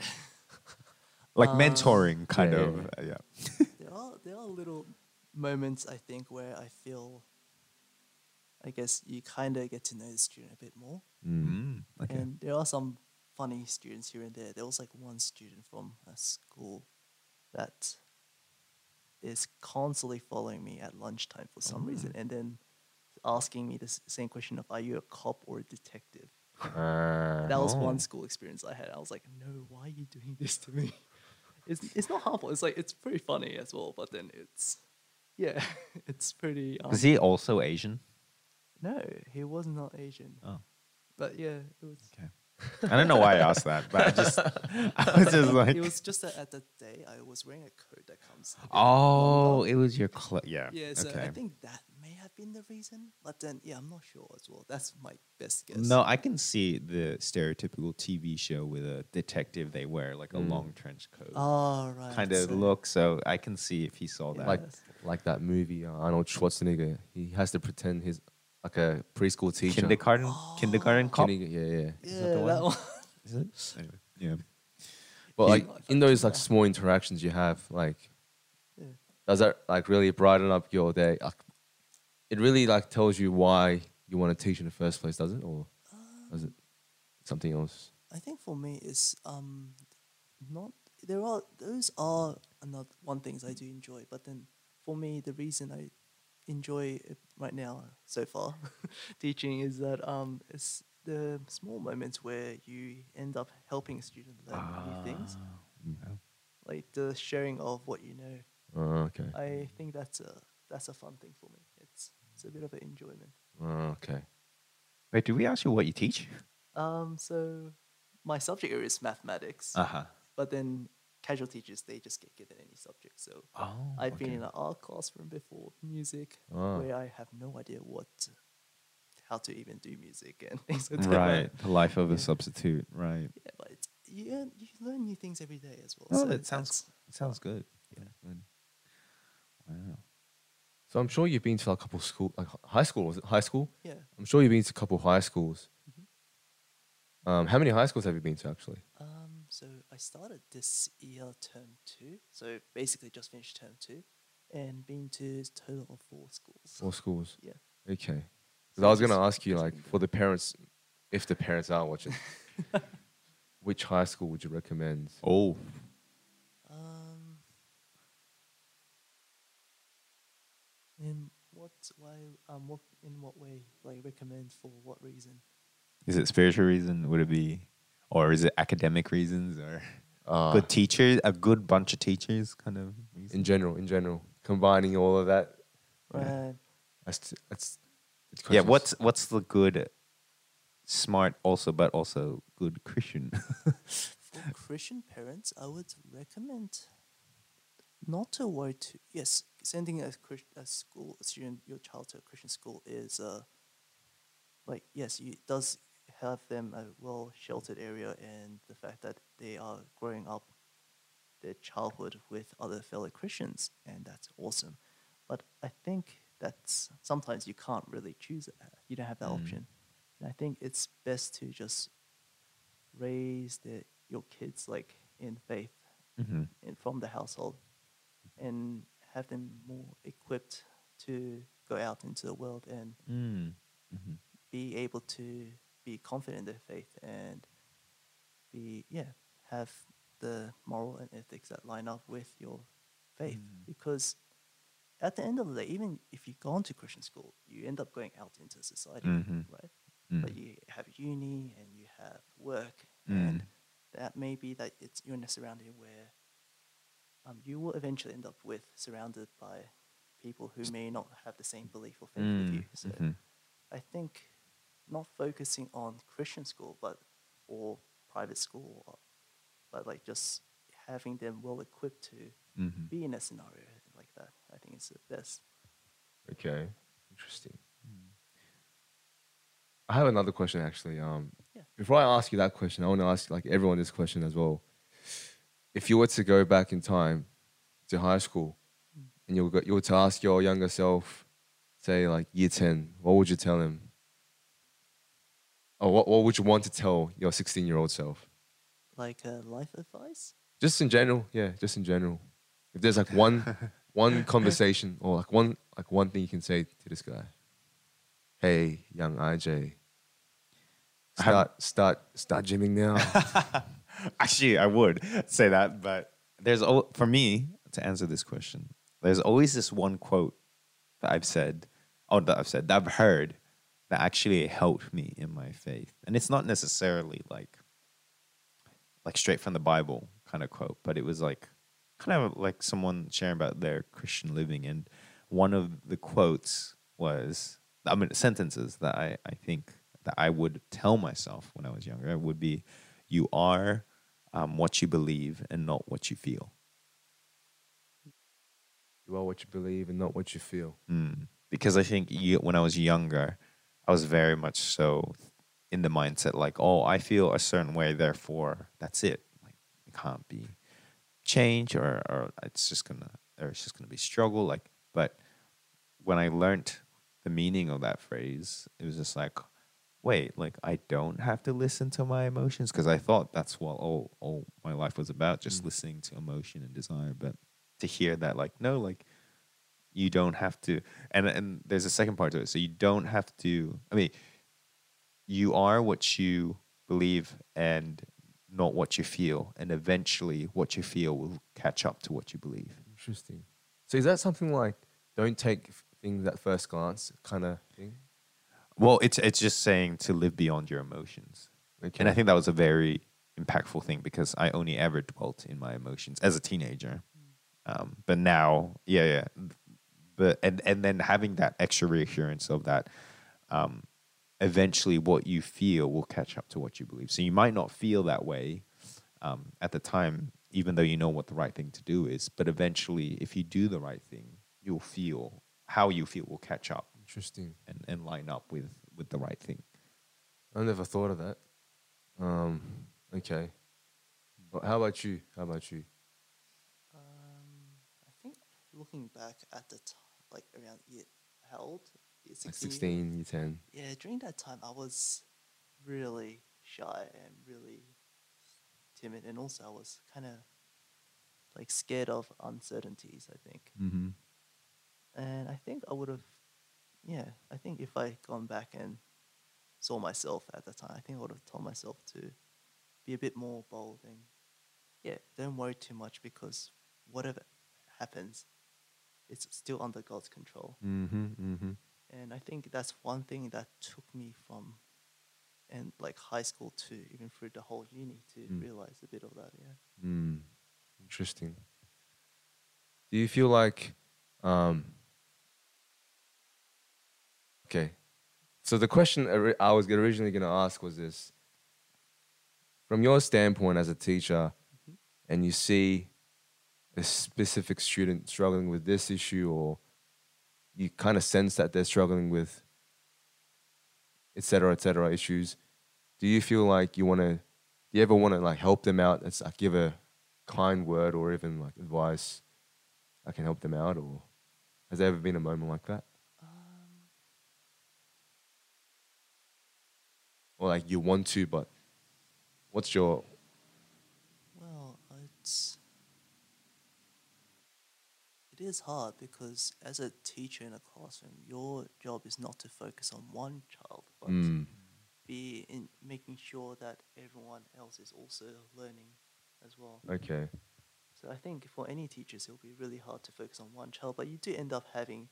like Um, mentoring kind yeah, of yeah, uh, yeah. there are there are little moments i think where i feel i guess you kind of get to know the student a bit more Mm. Mm, okay. And there are some funny students here and there. There was like one student from a school that is constantly following me at lunchtime for some reason, and then asking me the s- same question of, "Are you a cop or a detective?" Ah. That was Oh. one school experience I had. I was like, "No, why are you doing this to me?" It's it's not harmful. It's like it's pretty funny as well, but then it's yeah, it's pretty. Um, Is he also Asian? No, he was not Asian. Oh. But yeah, it was. Okay. I don't know why I asked that, but I just I was just like it was just that at that day I was wearing a coat that comes. Oh, it was your cl- yeah. yeah. So okay. I think that been the reason, but then yeah, I'm not sure as well. That's my best guess. No, I can see the stereotypical TV show with a detective. They wear like a Mm. long trench coat, Oh right. kind of so- look. So I can see if he saw Yeah. that. Like like that movie uh, Arnold Schwarzenegger. He has to pretend he's like a preschool teacher. kindergarten, kindergarten cop. Kinderg- yeah, yeah. Yeah, the that one? one. Is it? Anyway, yeah. But He- like in those like small interactions you have, like Yeah. does that like really brighten up your day? Like, it really like tells you why you want to teach in the first place, does it, or is it something else? I think for me it's um not there are those are another one things I do enjoy, but then for me the reason I enjoy it right now so far teaching is that um it's the small moments where you end up helping a student learn new things, Ah, yeah. like the sharing of what you know. Oh, okay. I think that's a that's a fun thing for me. It's a bit of an enjoyment. Oh, okay. Wait, do we ask you what you teach? Um, so my subject area is mathematics. Uh huh. But then casual teachers, they just get given any subject. So Oh, I've been in an art classroom before, music, Oh. where I have no idea what, how to even do music and things like that. right. The life of a substitute. Right. Yeah, but it's, you, learn- you learn new things every day as well. Oh, so that sounds it sounds good. Yeah. Good. Wow. So I'm sure you've been to like a couple school, like high school. Was it high school? Yeah. I'm sure you've been to a couple high schools. Mm-hmm. Um, how many high schools have you been to actually? Um, so I started this year term two. So basically just finished term two and been to a total of four schools. Four schools. Yeah. Okay. 'Cause So I was gonna ask you like for the parents, if the parents are watching, which high school would you recommend? Oh. Um, in what way? Um, what in what way? Like recommend for what reason? Is it spiritual reason? Would it be, or is it academic reasons, or Uh, good teachers, a good bunch of teachers, kind of reason? in general, in general, combining all of that. Yeah. Right. That's that's. it's yeah. What's what's the good, smart also, but also good Christian? For Christian parents, I would recommend not to worry too. Yes, sending a, school a student your child to a Christian school is uh like yes, you, it does have them a well sheltered area and the fact that they are growing up their childhood with other fellow Christians and that's awesome. But I think that's sometimes you can't really choose it. You don't have that Mm. option. And I think it's best to just raise the, your kids like in faith Mm-hmm. in, from the household and have them more equipped to go out into the world and Mm. Mm-hmm. be able to be confident in their faith and be yeah have the moral and ethics that line up with your faith Mm. because at the end of the day even if you go on to christian school you end up going out into society Mhm. right Mm. but you have uni and you have work Mm. and that may be that it's you're in a surrounding where um, you will eventually end up with surrounded by people who may not have the same belief or faith with you. Mm. So Mhm. I think not focusing on Christian school, but or private school, or, but like just having them well equipped to Mhm. be in a scenario like that. I think it's the best. Okay, interesting. I have another question actually. Um, Yeah. before I ask you that question, I want to ask like everyone this question as well. If you were to go back in time to high school, and you were, you were to ask your younger self, say like year ten, what would you tell him? Or what, what would you want to tell your sixteen year old self? Like uh, life advice. Just in general, yeah, just in general. If there's like one one conversation or like one like one thing you can say to this guy. Hey, young IJ. Start start start gymming now. Actually, I would say that, but there's for me to answer this question. There's always this one quote that I've said, or that I've said that I've heard that actually helped me in my faith, and it's not necessarily like like straight from the Bible kind of quote, but it was like kind of like someone sharing about their Christian living, and one of the quotes was, I mean, sentences that I I think that I would tell myself when I was younger would be, "You are um, what you believe and not what you feel." you are what you believe and not what you feel. Mm. Because I think you, when I was younger, I was very much so in the mindset like, oh, I feel a certain way, therefore that's it. Like it can't be change or, or it's just gonna or it's just gonna be struggle. Like, but when I learned the meaning of that phrase, it was just like, wait, like I don't have to listen to my emotions because I thought that's what all all my life was about, just Mm. listening to emotion and desire. But to hear that, like, no, like you don't have to and and there's a second part to it so you don't have to i mean you are what you believe and not what you feel and eventually what you feel will catch up to what you believe Interesting. So is that something like don't take things at first glance kind of thing? Well it's it's just saying to live beyond your emotions. Okay. and i think that was a very impactful thing because i only ever dwelt in my emotions as a teenager. Um, but now yeah yeah. But and and then having that extra reassurance of that um, eventually what you feel will catch up to what you believe. So you might not feel that way um, at the time even though you know what the right thing to do is. But eventually if you do the right thing you'll feel how you feel will catch up Interesting. and, and line up with with the right thing I never thought of that. Um, okay. But how about you? How about you? Um, I think looking back at the time, like around year, how old? Year Like 16? 16, year 10. Yeah, during that time, I was really shy and really timid, and also I was kind of like scared of uncertainties. I think, Mm-hmm. and I think I would have, yeah, I think if I gone back and saw myself at the time, I think I would have told myself to be a bit more bold and yeah, don't worry too much because whatever happens, it's still under God's control. Mm-hmm. Mm-hmm. And I think that's one thing that took me from and like high school to even through the whole uni to Mm. realize a bit of that, yeah. Mm. Interesting. Do you feel like, um, okay. So the question I was originally going to ask was this: from your standpoint as a teacher, and you see a specific student struggling with this issue, or you kind of sense that they're struggling with, et cetera, et cetera, issues, do you feel like you want to? Do you ever want to like help them out? It's like give a kind word or even like advice I can help them out, or has there ever been a moment like that? Or like you want to, but what's your well, it's it is hard because as a teacher in a classroom, your job is not to focus on one child, but mm, be in making sure that everyone else is also learning as well. okay? So I think for any teachers, it'll be really hard to focus on one child, but you do end up having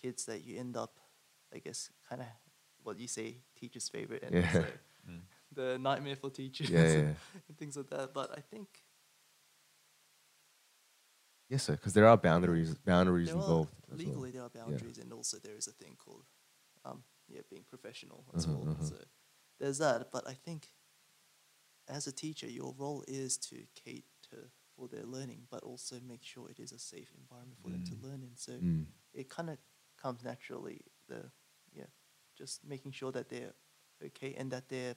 kids that you end up, I guess, kind of what you say, teacher's favorite, and Yeah. also Mm. the nightmare for teachers Yeah, yeah. and things like that. But I think Yes, sir. Because there are boundaries boundaries there are, involved. well. legally there are boundaries, and also there is a thing called, um, yeah, being professional as Mhm, well. mhm. So there's that. But I think as a teacher, your role is to cater for their learning, but also make sure it is a safe environment for them to Mm. learn in. So Mm. it kind of comes naturally. The yeah, just making sure that they're okay and that they're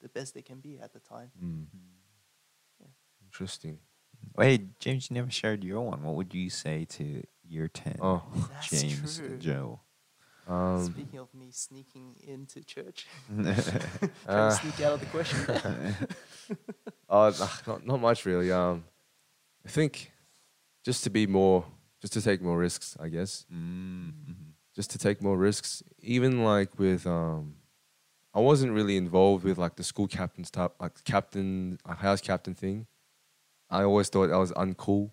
the best they can be at the time. Mm. Yeah. Interesting. Oh, hey, James, you never shared your one. What would you say to year 10? Oh, That's James true. and Joe. um, Speaking of me sneaking into church, trying uh, to sneak out of the question. uh, not not much really. Um, I think just to be more, just to take more risks. I guess Mm, mhm. Just to take more risks. Even like with um, I wasn't really involved with like the school captain's type, like captain, house captain thing. I always thought that was uncool.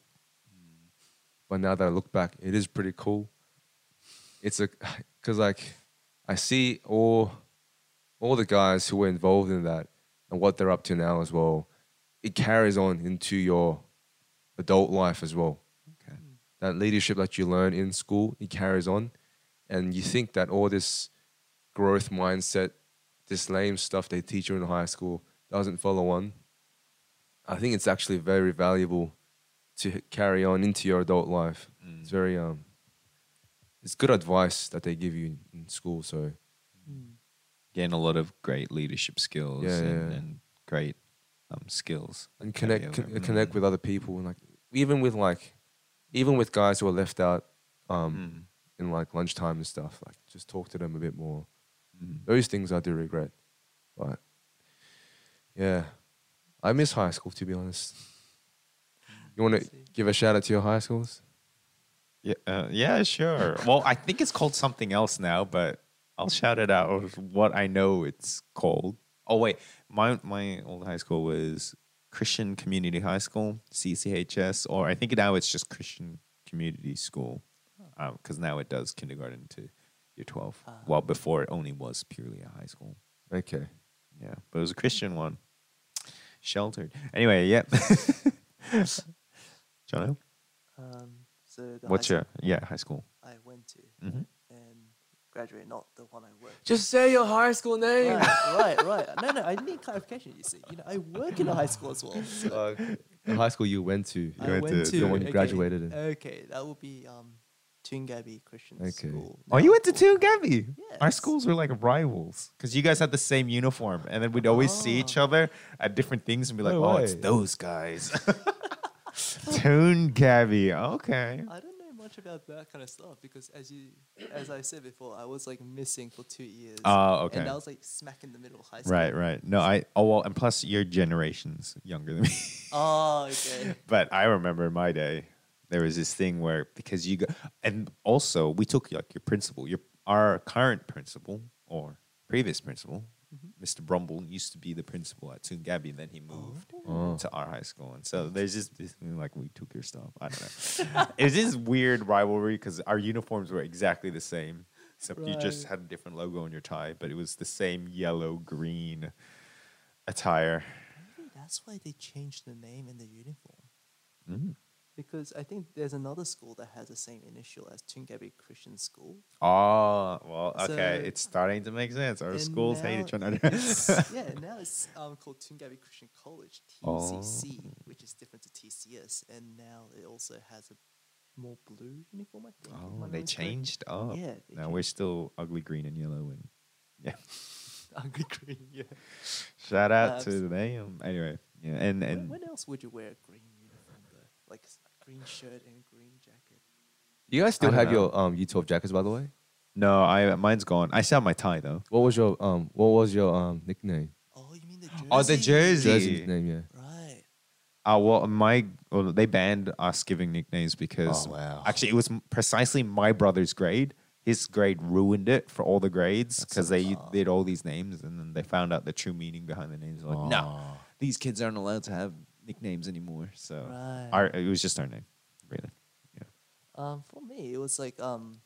But now that I look back, it is pretty cool. It's a, cause like, I see all, all the guys who were involved in that and what they're up to now as well. It carries on into your adult life as well Okay. that leadership that you learn in school, it carries on. And you think that all this growth mindset, this lame stuff they teach you in high school doesn't follow on. I think it's actually very valuable to carry on into your adult life. It's Mm. very um it's good advice that they give you in, school. So Mm. Gain a lot of great leadership skills Yeah, and, yeah. and great um, skills. and connect con- connect with other people and like even with like even with guys who are left out um Mm. In like lunchtime and stuff, like just talk to them a bit more. Mm. those things I do regret. But yeah, I miss high school to be honest. You want to give a shout out to your high schools? Yeah, uh, yeah, sure. well, I think it's called something else now, but I'll shout it out of what I know it's called. Oh wait, my my old high school was Christian Community High School, CCHS, or I think now it's just Christian Community School, because now it does kindergarten to year twelve. Ah. Well, before it only was purely a high school. Okay. Yeah, but it was a Christian one. Sheltered. Anyway, yep. Jono, Um, so what's high your yeah high school? school I went to Mhm. and graduated, not the one I worked. Just say your high school name. right, right, right. No, no, I need clarification. You see, you know, I work in a high school as well. So Uh, the high school you went to. I went went to to the one you okay, graduated in. Okay, that would be um, Toongabbie Christian Okay. School. Oh, you went to Toongabbie. Our schools were like rivals because you guys had the same uniform, and then we'd always see each Oh. other at different things and be like, No "Oh, it's those guys." Toongabbie. Okay. I don't know much about that kind of stuff because, as you, as I said before, I was like missing for two years. Oh, okay. And I was like smack in the middle of high school. Right, right. No, I. Oh well, and plus your generation's younger than me. Oh, okay. but I remember my day, there was this thing where because you go, and also we took like your principal, your our current principal or previous principal, Mr. Brumble used to be the principal at Toongabbie, and then he moved Oh. to our high school, and so there's just this thing like we took your stuff. I don't know. it was this weird rivalry because our uniforms were exactly the same, except you just had a different logo on your tie, but it was the same yellow green attire. Maybe that's why they changed the name in the uniform. Mm. Because I think there's another school that has the same initial as Toongabbie Christian School. Oh, well, okay. So- it's starting to make sense. Our schools hate each other. yeah, now it's um, called Toongabbie Christian College, TCC, Oh. which is different to TCS, and now it also has a more blue uniform. I think. oh, they changed up. Yeah, Now we're still ugly green and yellow. And yeah. ugly green. Yeah. Shout out to Abs- the name. Anyway, yeah, and When, and when else would you wear a green uniform though? Like green shirt and green jacket. You guys still don't have know. your um U12 jackets, by the way. no, I mine's gone. I still have my tie though. What was your um What was your um nickname? Oh, you mean the jersey? Oh, the jersey. Jersey nickname, yeah. Right. Uh, well, my well, they banned us giving nicknames because Oh, wow. actually it was precisely my brother's grade. His grade ruined it for all the grades because so they did all these names and then they found out the true meaning behind the names. Like, no, these kids aren't allowed to have nicknames anymore. So Right. our, it was just our name, really. Yeah. Um, for me, it was like um,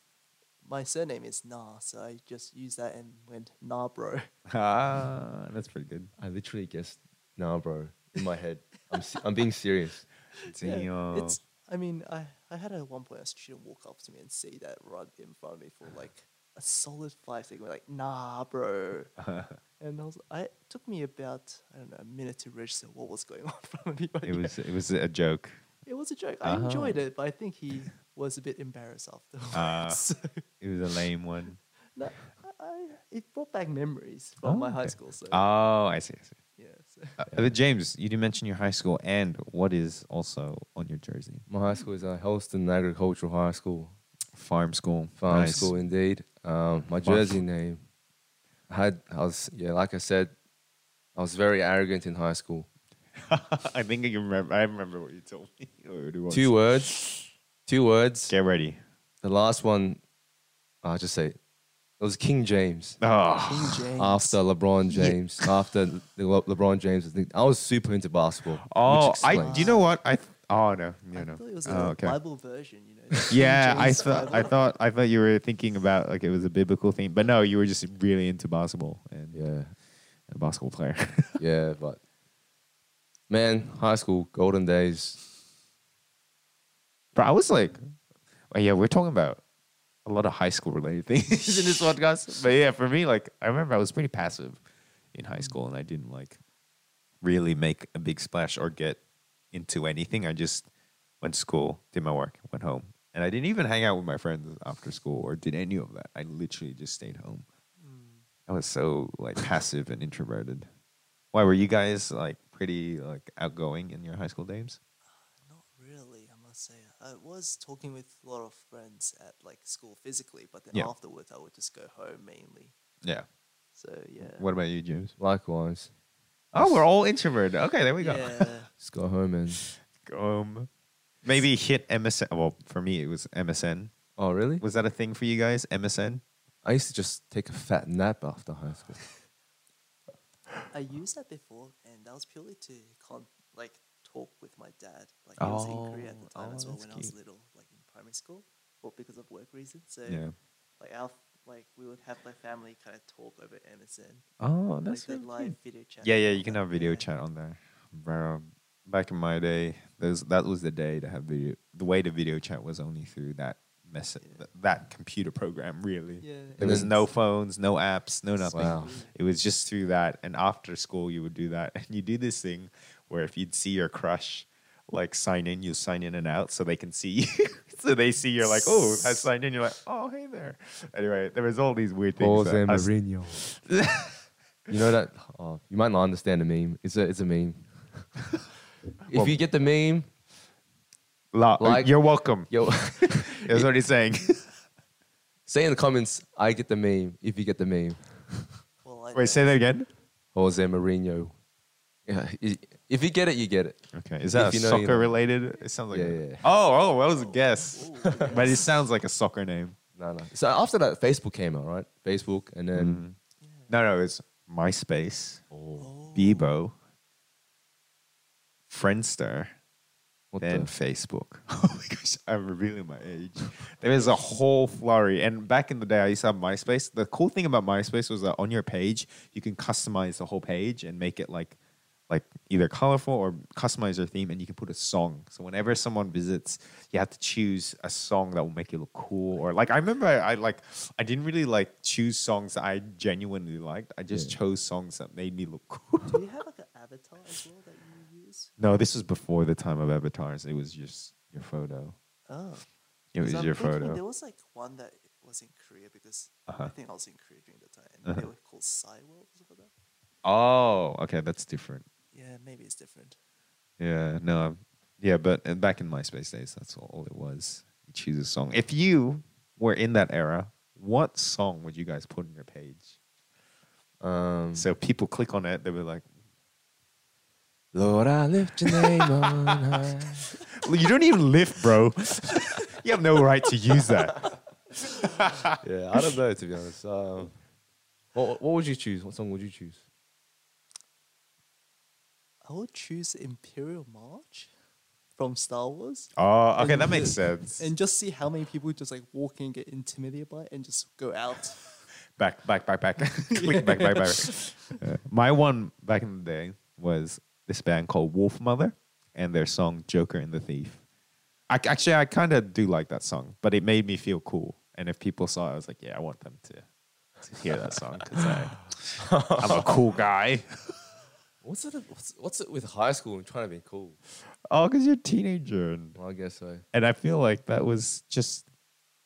my surname is Na, so I just used that and went Nah, bro. Ah, that's pretty good. I literally guessed, nah, bro, in my head. I'm se- I'm being serious. Yeah, it's. I mean, I I had at one point a student walk up to me and say that right in front of me for like a solid five seconds, like Nah, bro. And I was, I it took me about I don't know a minute to register what was going on from me. but it yeah, was it was a joke. it was a joke. I Uh-huh. enjoyed it, but I think he was a bit embarrassed afterwards. Ah. so, It was a lame one. no, I, I, it brought back memories from Oh, my high school. So Oh, I see. I see. yeah, so. Uh, but James, you didn't mention your high school and what is also on your jersey? My high school is uh, Hurlstone Agricultural High School, Farm school. farm Nice. school indeed. Um, my Farm jersey name, I had I was yeah, like I said, I was very arrogant in high school. I think you remember. I remember what you told me. Or it was- Two words, two words. Get ready. The last one, I'll just say, it was King James. Oh, King James. After LeBron James, after the Le- LeBron James, was nick- I was super into basketball. oh, I. Do you know what I? Th- oh no, no, no. I no. thought it was oh, a Oh, okay. Bible version, you know. The King Yeah, I thought. I Bible. thought. I thought you were thinking about like it was a biblical thing, but no, you were just really into basketball and uh, Yeah, a basketball player. yeah, but man, high school, golden days. But I was like, well, yeah, we're talking about a lot of high school related things in this podcast. But yeah, for me, like, I remember I was pretty passive in high school and I didn't like really make a big splash or get into anything. I just went to school, did my work, went home. And I didn't even hang out with my friends after school or did any of that. I literally just stayed home. Mm. I was so like passive and introverted. Why were you guys like pretty like outgoing in your high school days? Not really, I must say. I was talking with a lot of friends at like school physically, but then Yeah. afterwards I would just go home mainly. Yeah. So yeah. What about you, James? Likewise, Oh, we're all introverted. Okay, there we go. Yeah. just go home and. Um, maybe hit MSN. Well, for me, it was MSN. Oh really? Was that a thing for you guys? MSN. I used to just take a fat nap after high school. I used that before, and that was purely to con- like talk with my dad. Like I was in oh, Korea at the Oh, time oh, as well that's when I was little, like in primary school, or because of work reasons. So Yeah. like our like we would have like family kind of talk over MSN, Oh, that's that so live cute. video chat. Yeah, yeah. You can have video yeah. chat on there. Bro, back in my day, those that was the day to have video. The way to video chat was only through that mess, Yeah. th- that computer program. Really, Yeah. there was no phones, no apps, no nothing. Wow. It was just through that. And after school, you would do that. And you do this thing where if you'd see your crush, like sign in, you sign in and out so they can see you. so they see you're like, oh, I signed in. You're like, oh, hey there. Anyway, there was all these weird things. Jose that us- Mourinho. you know that? Oh, you might not understand the meme. It's a it's a meme. If Well- you get the meme, La- Like- you're welcome. yo, That's what he's saying. say in the comments, I get the meme. If you get the meme, Well, I Wait, say that again. Jose Mourinho. Yeah, if you get it, you get it. Okay, is that If a you know, you soccer know. related? It sounds like Yeah, a- yeah. Oh, oh, that was a guess. Ooh, but it sounds like a soccer name. No, no. So after that, Facebook came out, right? Facebook, and then Mhm. No, no, it's MySpace, Oh. Bebo, Friendster, what then the? Facebook. Oh my gosh, I'm revealing my age. There is a whole flurry. And back in the day, I used to have MySpace. The cool thing about MySpace was that on your page, you can customize the whole page and make it like like either colorful or customize your theme, and you can put a song. So whenever someone visits, you have to choose a song that will make you look cool. Or like I remember, I, I like I didn't really like choose songs that I genuinely liked. I just Yeah. chose songs that made me look cool. Do you have like an avatar as well that you use? no, this was before the time of avatars. It was just your photo. Oh, It was I'm your thinking photo. There was like one that was in Korea because I Uh-huh. think I was in Korea during the time. And Uh-huh. They were called Cyworld or something. Oh, okay, that's different. Yeah, maybe it's different. Yeah, no, I'm- yeah, but back in MySpace days, that's all, all it was. You choose a song. If you were in that era, what song would you guys put on your page? Um, So people click on it, they'll be like, Lord, I lift your name on high. well, "You don't even lift, bro. you have no right to use that." yeah, I don't know to be honest. Um, what, what would you choose? What song would you choose? I would choose Imperial March from Star Wars Oh, okay, And that makes sense. and just see how many people just like walk in, get intimidated by it, and just go out. back, back, back, back, Click back, back, back. Uh, my one back in the day was this band called Wolfmother and their song "Joker and the Thief." I, actually, I kind of do like that song, but it made me feel cool. And if people saw it, I was like, "Yeah, I want them to, to hear that song because I'm a cool guy." What's it? What's, what's it with high school and trying to be cool? Oh, because you're a teenager, and, Well, I guess so. and I feel like that was just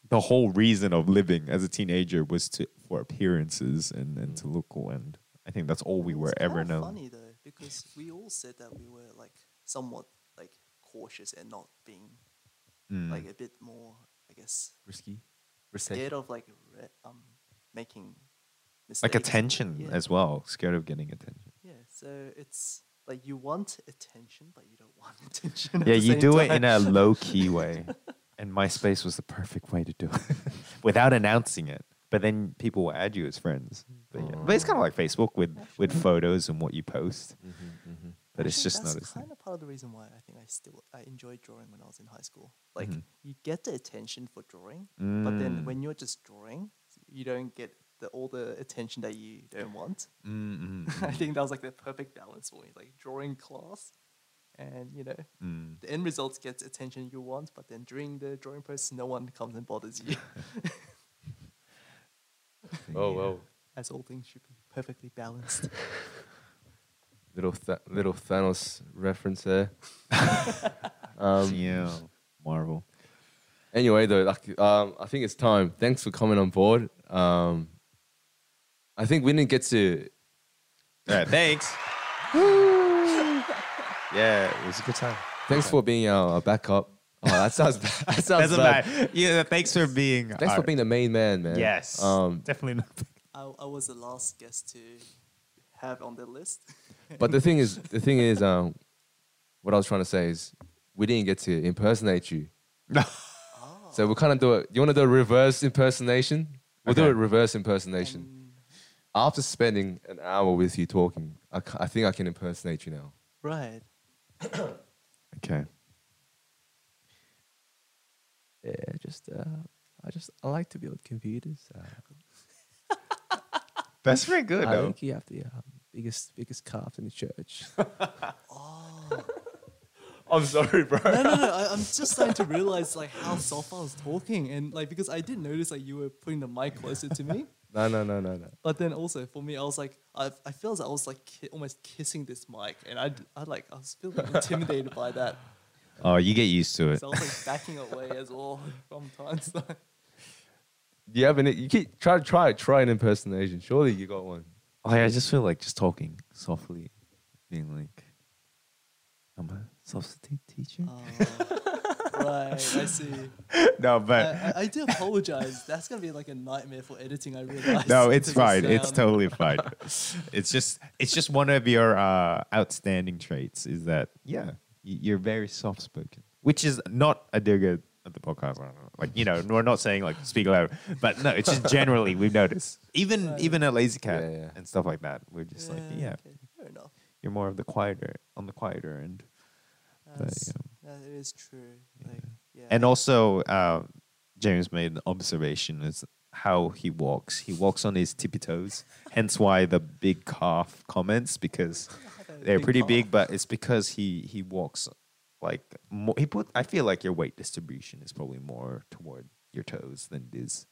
the whole reason of living as a teenager was to for appearances and, and to look cool. And I think that's all we were It's ever kinda known. Funny though, because we all said that we were like somewhat like cautious and not being Mm. like a bit more, I guess, Risky. Risky. scared of like re- um making mistakes. like attention yeah. as well. Scared of getting attention. Yeah, so it's like you want attention, but you don't want attention. at yeah, you do it in a low key way, and MySpace was the perfect way to do it without announcing it. But then people will add you as friends. But, yeah. but it's kind of like Facebook with with photos and what you post. Mm-hmm, But it's Actually, just not that's as kind of part of the reason why I think I still I enjoyed drawing when I was in high school. Like Mhm. you get the attention for drawing, but then Mm. when you're just drawing, you don't get the, all the attention that you don't want. Mm, mm, I mm, think that was like the perfect balance for me, like drawing class, and you know mm. the end result gets attention you want, but then during the drawing process, no one comes and bothers you. Oh well. As all things should be perfectly balanced. Little th- little Thanos reference there. um, yeah, Marvel. Anyway, though, like, um, I think it's time. Thanks for coming on board. Um, I think we didn't get to. All right, thanks. yeah, it was a good time. Thanks for being our, our backup. Oh, that sounds bad. That sounds Doesn't bad. matter. Yeah, thanks for being. Thanks for being the main man, man. Yes. Um, definitely not. I, I was the last guest to have on the list. but the thing is, the thing is, um, what I was trying to say is, we didn't get to impersonate you. No. Oh. So we'll kind of do it. You want to do a reverse impersonation? We'll do Okay. a reverse impersonation. Um, After spending an hour with you talking, I, ca- I think I can impersonate you now. right. Okay. Yeah, just uh, I just I like to build computers. Uh, That's very good, I though. think you have the um, biggest biggest calf in the church. Oh. I'm sorry, bro. no, no, no. I, I'm just starting to realize like how soft I was talking, and like because I did notice like you were putting the mic closer to me. No, no, no, no, no. But then also for me, I was like, I, I feel as I was like ki- almost kissing this mic, and I, I like I was feeling intimidated by that. Oh, you get used to it. So I like backing away as well from time to time. Do you have any? You keep try try try an impersonation. Surely you got one. Oh, yeah, I just feel like just talking softly, being like, I'm a substitute teacher. Oh, right, I see. no, but I, I do apologize. That's gonna be like a nightmare for editing. I realize. no, it's because of fine. It's totally fine. it's just it's just one of your uh, outstanding traits is that yeah, y- you're very soft spoken, which is not a dig at at the podcast. I don't know. Like you know, we're not saying like speak loud, but no, it's just generally we've noticed. Even Right. even at Lazy Cat Yeah, yeah. and stuff like that, we're just like yeah, okay, fair enough. you're more of the quieter on the quieter end. But, That's, yeah. That is true. Like, yeah. And also, uh, James made an observation is how he walks. He walks on his tippy toes. Hence why the big calf comments because I have a they're big pretty car. big, but it's because he he walks like more, he put. I feel like your weight distribution is probably more toward your toes than it is.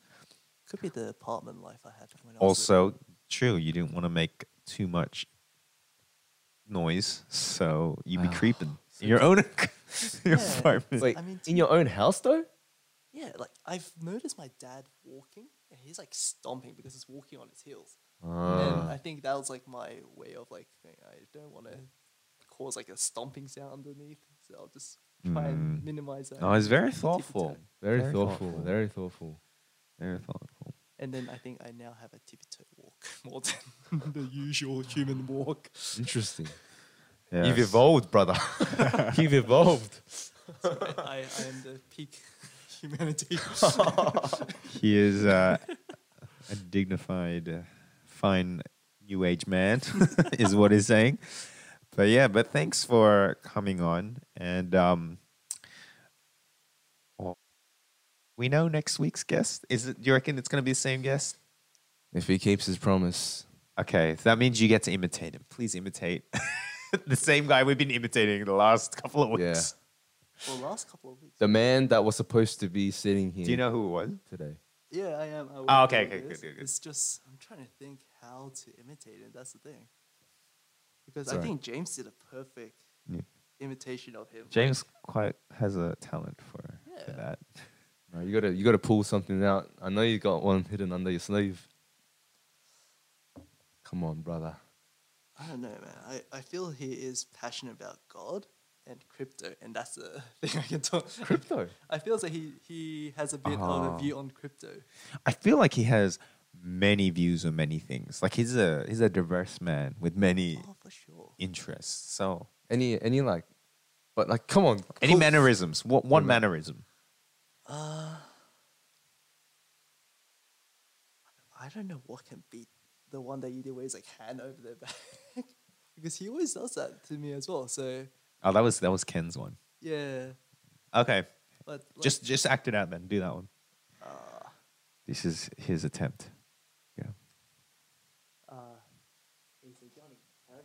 Could be the apartment life I had when I was Also, true, you didn't want to make too much noise, so you'd be Ah, creeping in your own your Yeah. apartment. Wait, I mean, in your own house though? Yeah, like I've noticed my dad walking, and he's like stomping because he's walking on his heels. And Ah. I think that was like my way of like, I don't want to cause like a stomping sound underneath, so I'll just try and Mm. minimize that. No, it's very thoughtful. Very, Very thoughtful, thoughtful. Very thoughtful. Very thoughtful. And then I think I now have a tippy toe walk more than the usual human walk. Interesting. Yes. You've evolved, brother. You've evolved. I, I am the peak humanity. He is uh, a dignified, uh, fine new age man, is what he's saying. But yeah, but thanks for coming on. And um, well, we know next week's guest. Is it? Do you reckon it's going to be the same guest? If he keeps his promise. Okay, so that means you get to imitate him. Please imitate the same guy we've been imitating the last couple of Yeah. weeks. well, last couple of weeks. The man that was supposed to be sitting here Do you know who it was? today. Yeah, I am. I Oh, okay, okay, good, good, good. It's just I'm trying to think how to imitate it. That's the thing. Because It's I think James did a perfect Yeah. imitation of him. James quite has a talent for, for that. No, you gotta you gotta pull something out. I know you got one hidden under your sleeve. Come on, brother. I don't know, man. I, I feel he is passionate about God and crypto, and that's the thing I can talk. Crypto. I feel like he he has a bit of Ah. a view on crypto. I feel like he has many views on many things. Like he's a he's a diverse man with many Oh, for sure. interests. So Any any like but like come on. any pull- mannerisms? What one Yeah, mannerism? Uh, I don't know what can beat the one that you did where he's like hand over their back. because he always does that to me as well. So Oh, that was that was Ken's one. yeah. Okay, But like, just just act it out then. Do that one. uh, This is his attempt. Yeah, uh, he said, Johnny, how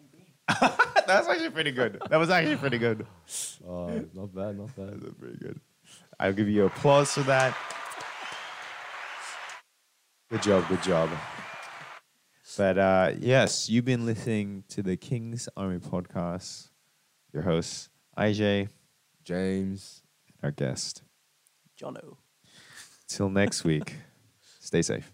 have you been? that was actually pretty good. That was actually pretty good. Oh, not bad, not bad. That's pretty good. I'll give you applause for that. Good job, good job. But uh, yes, you've been listening to the King's Army podcast. Your hosts, IJ, James. and our guest. Jono. Till next week, stay safe.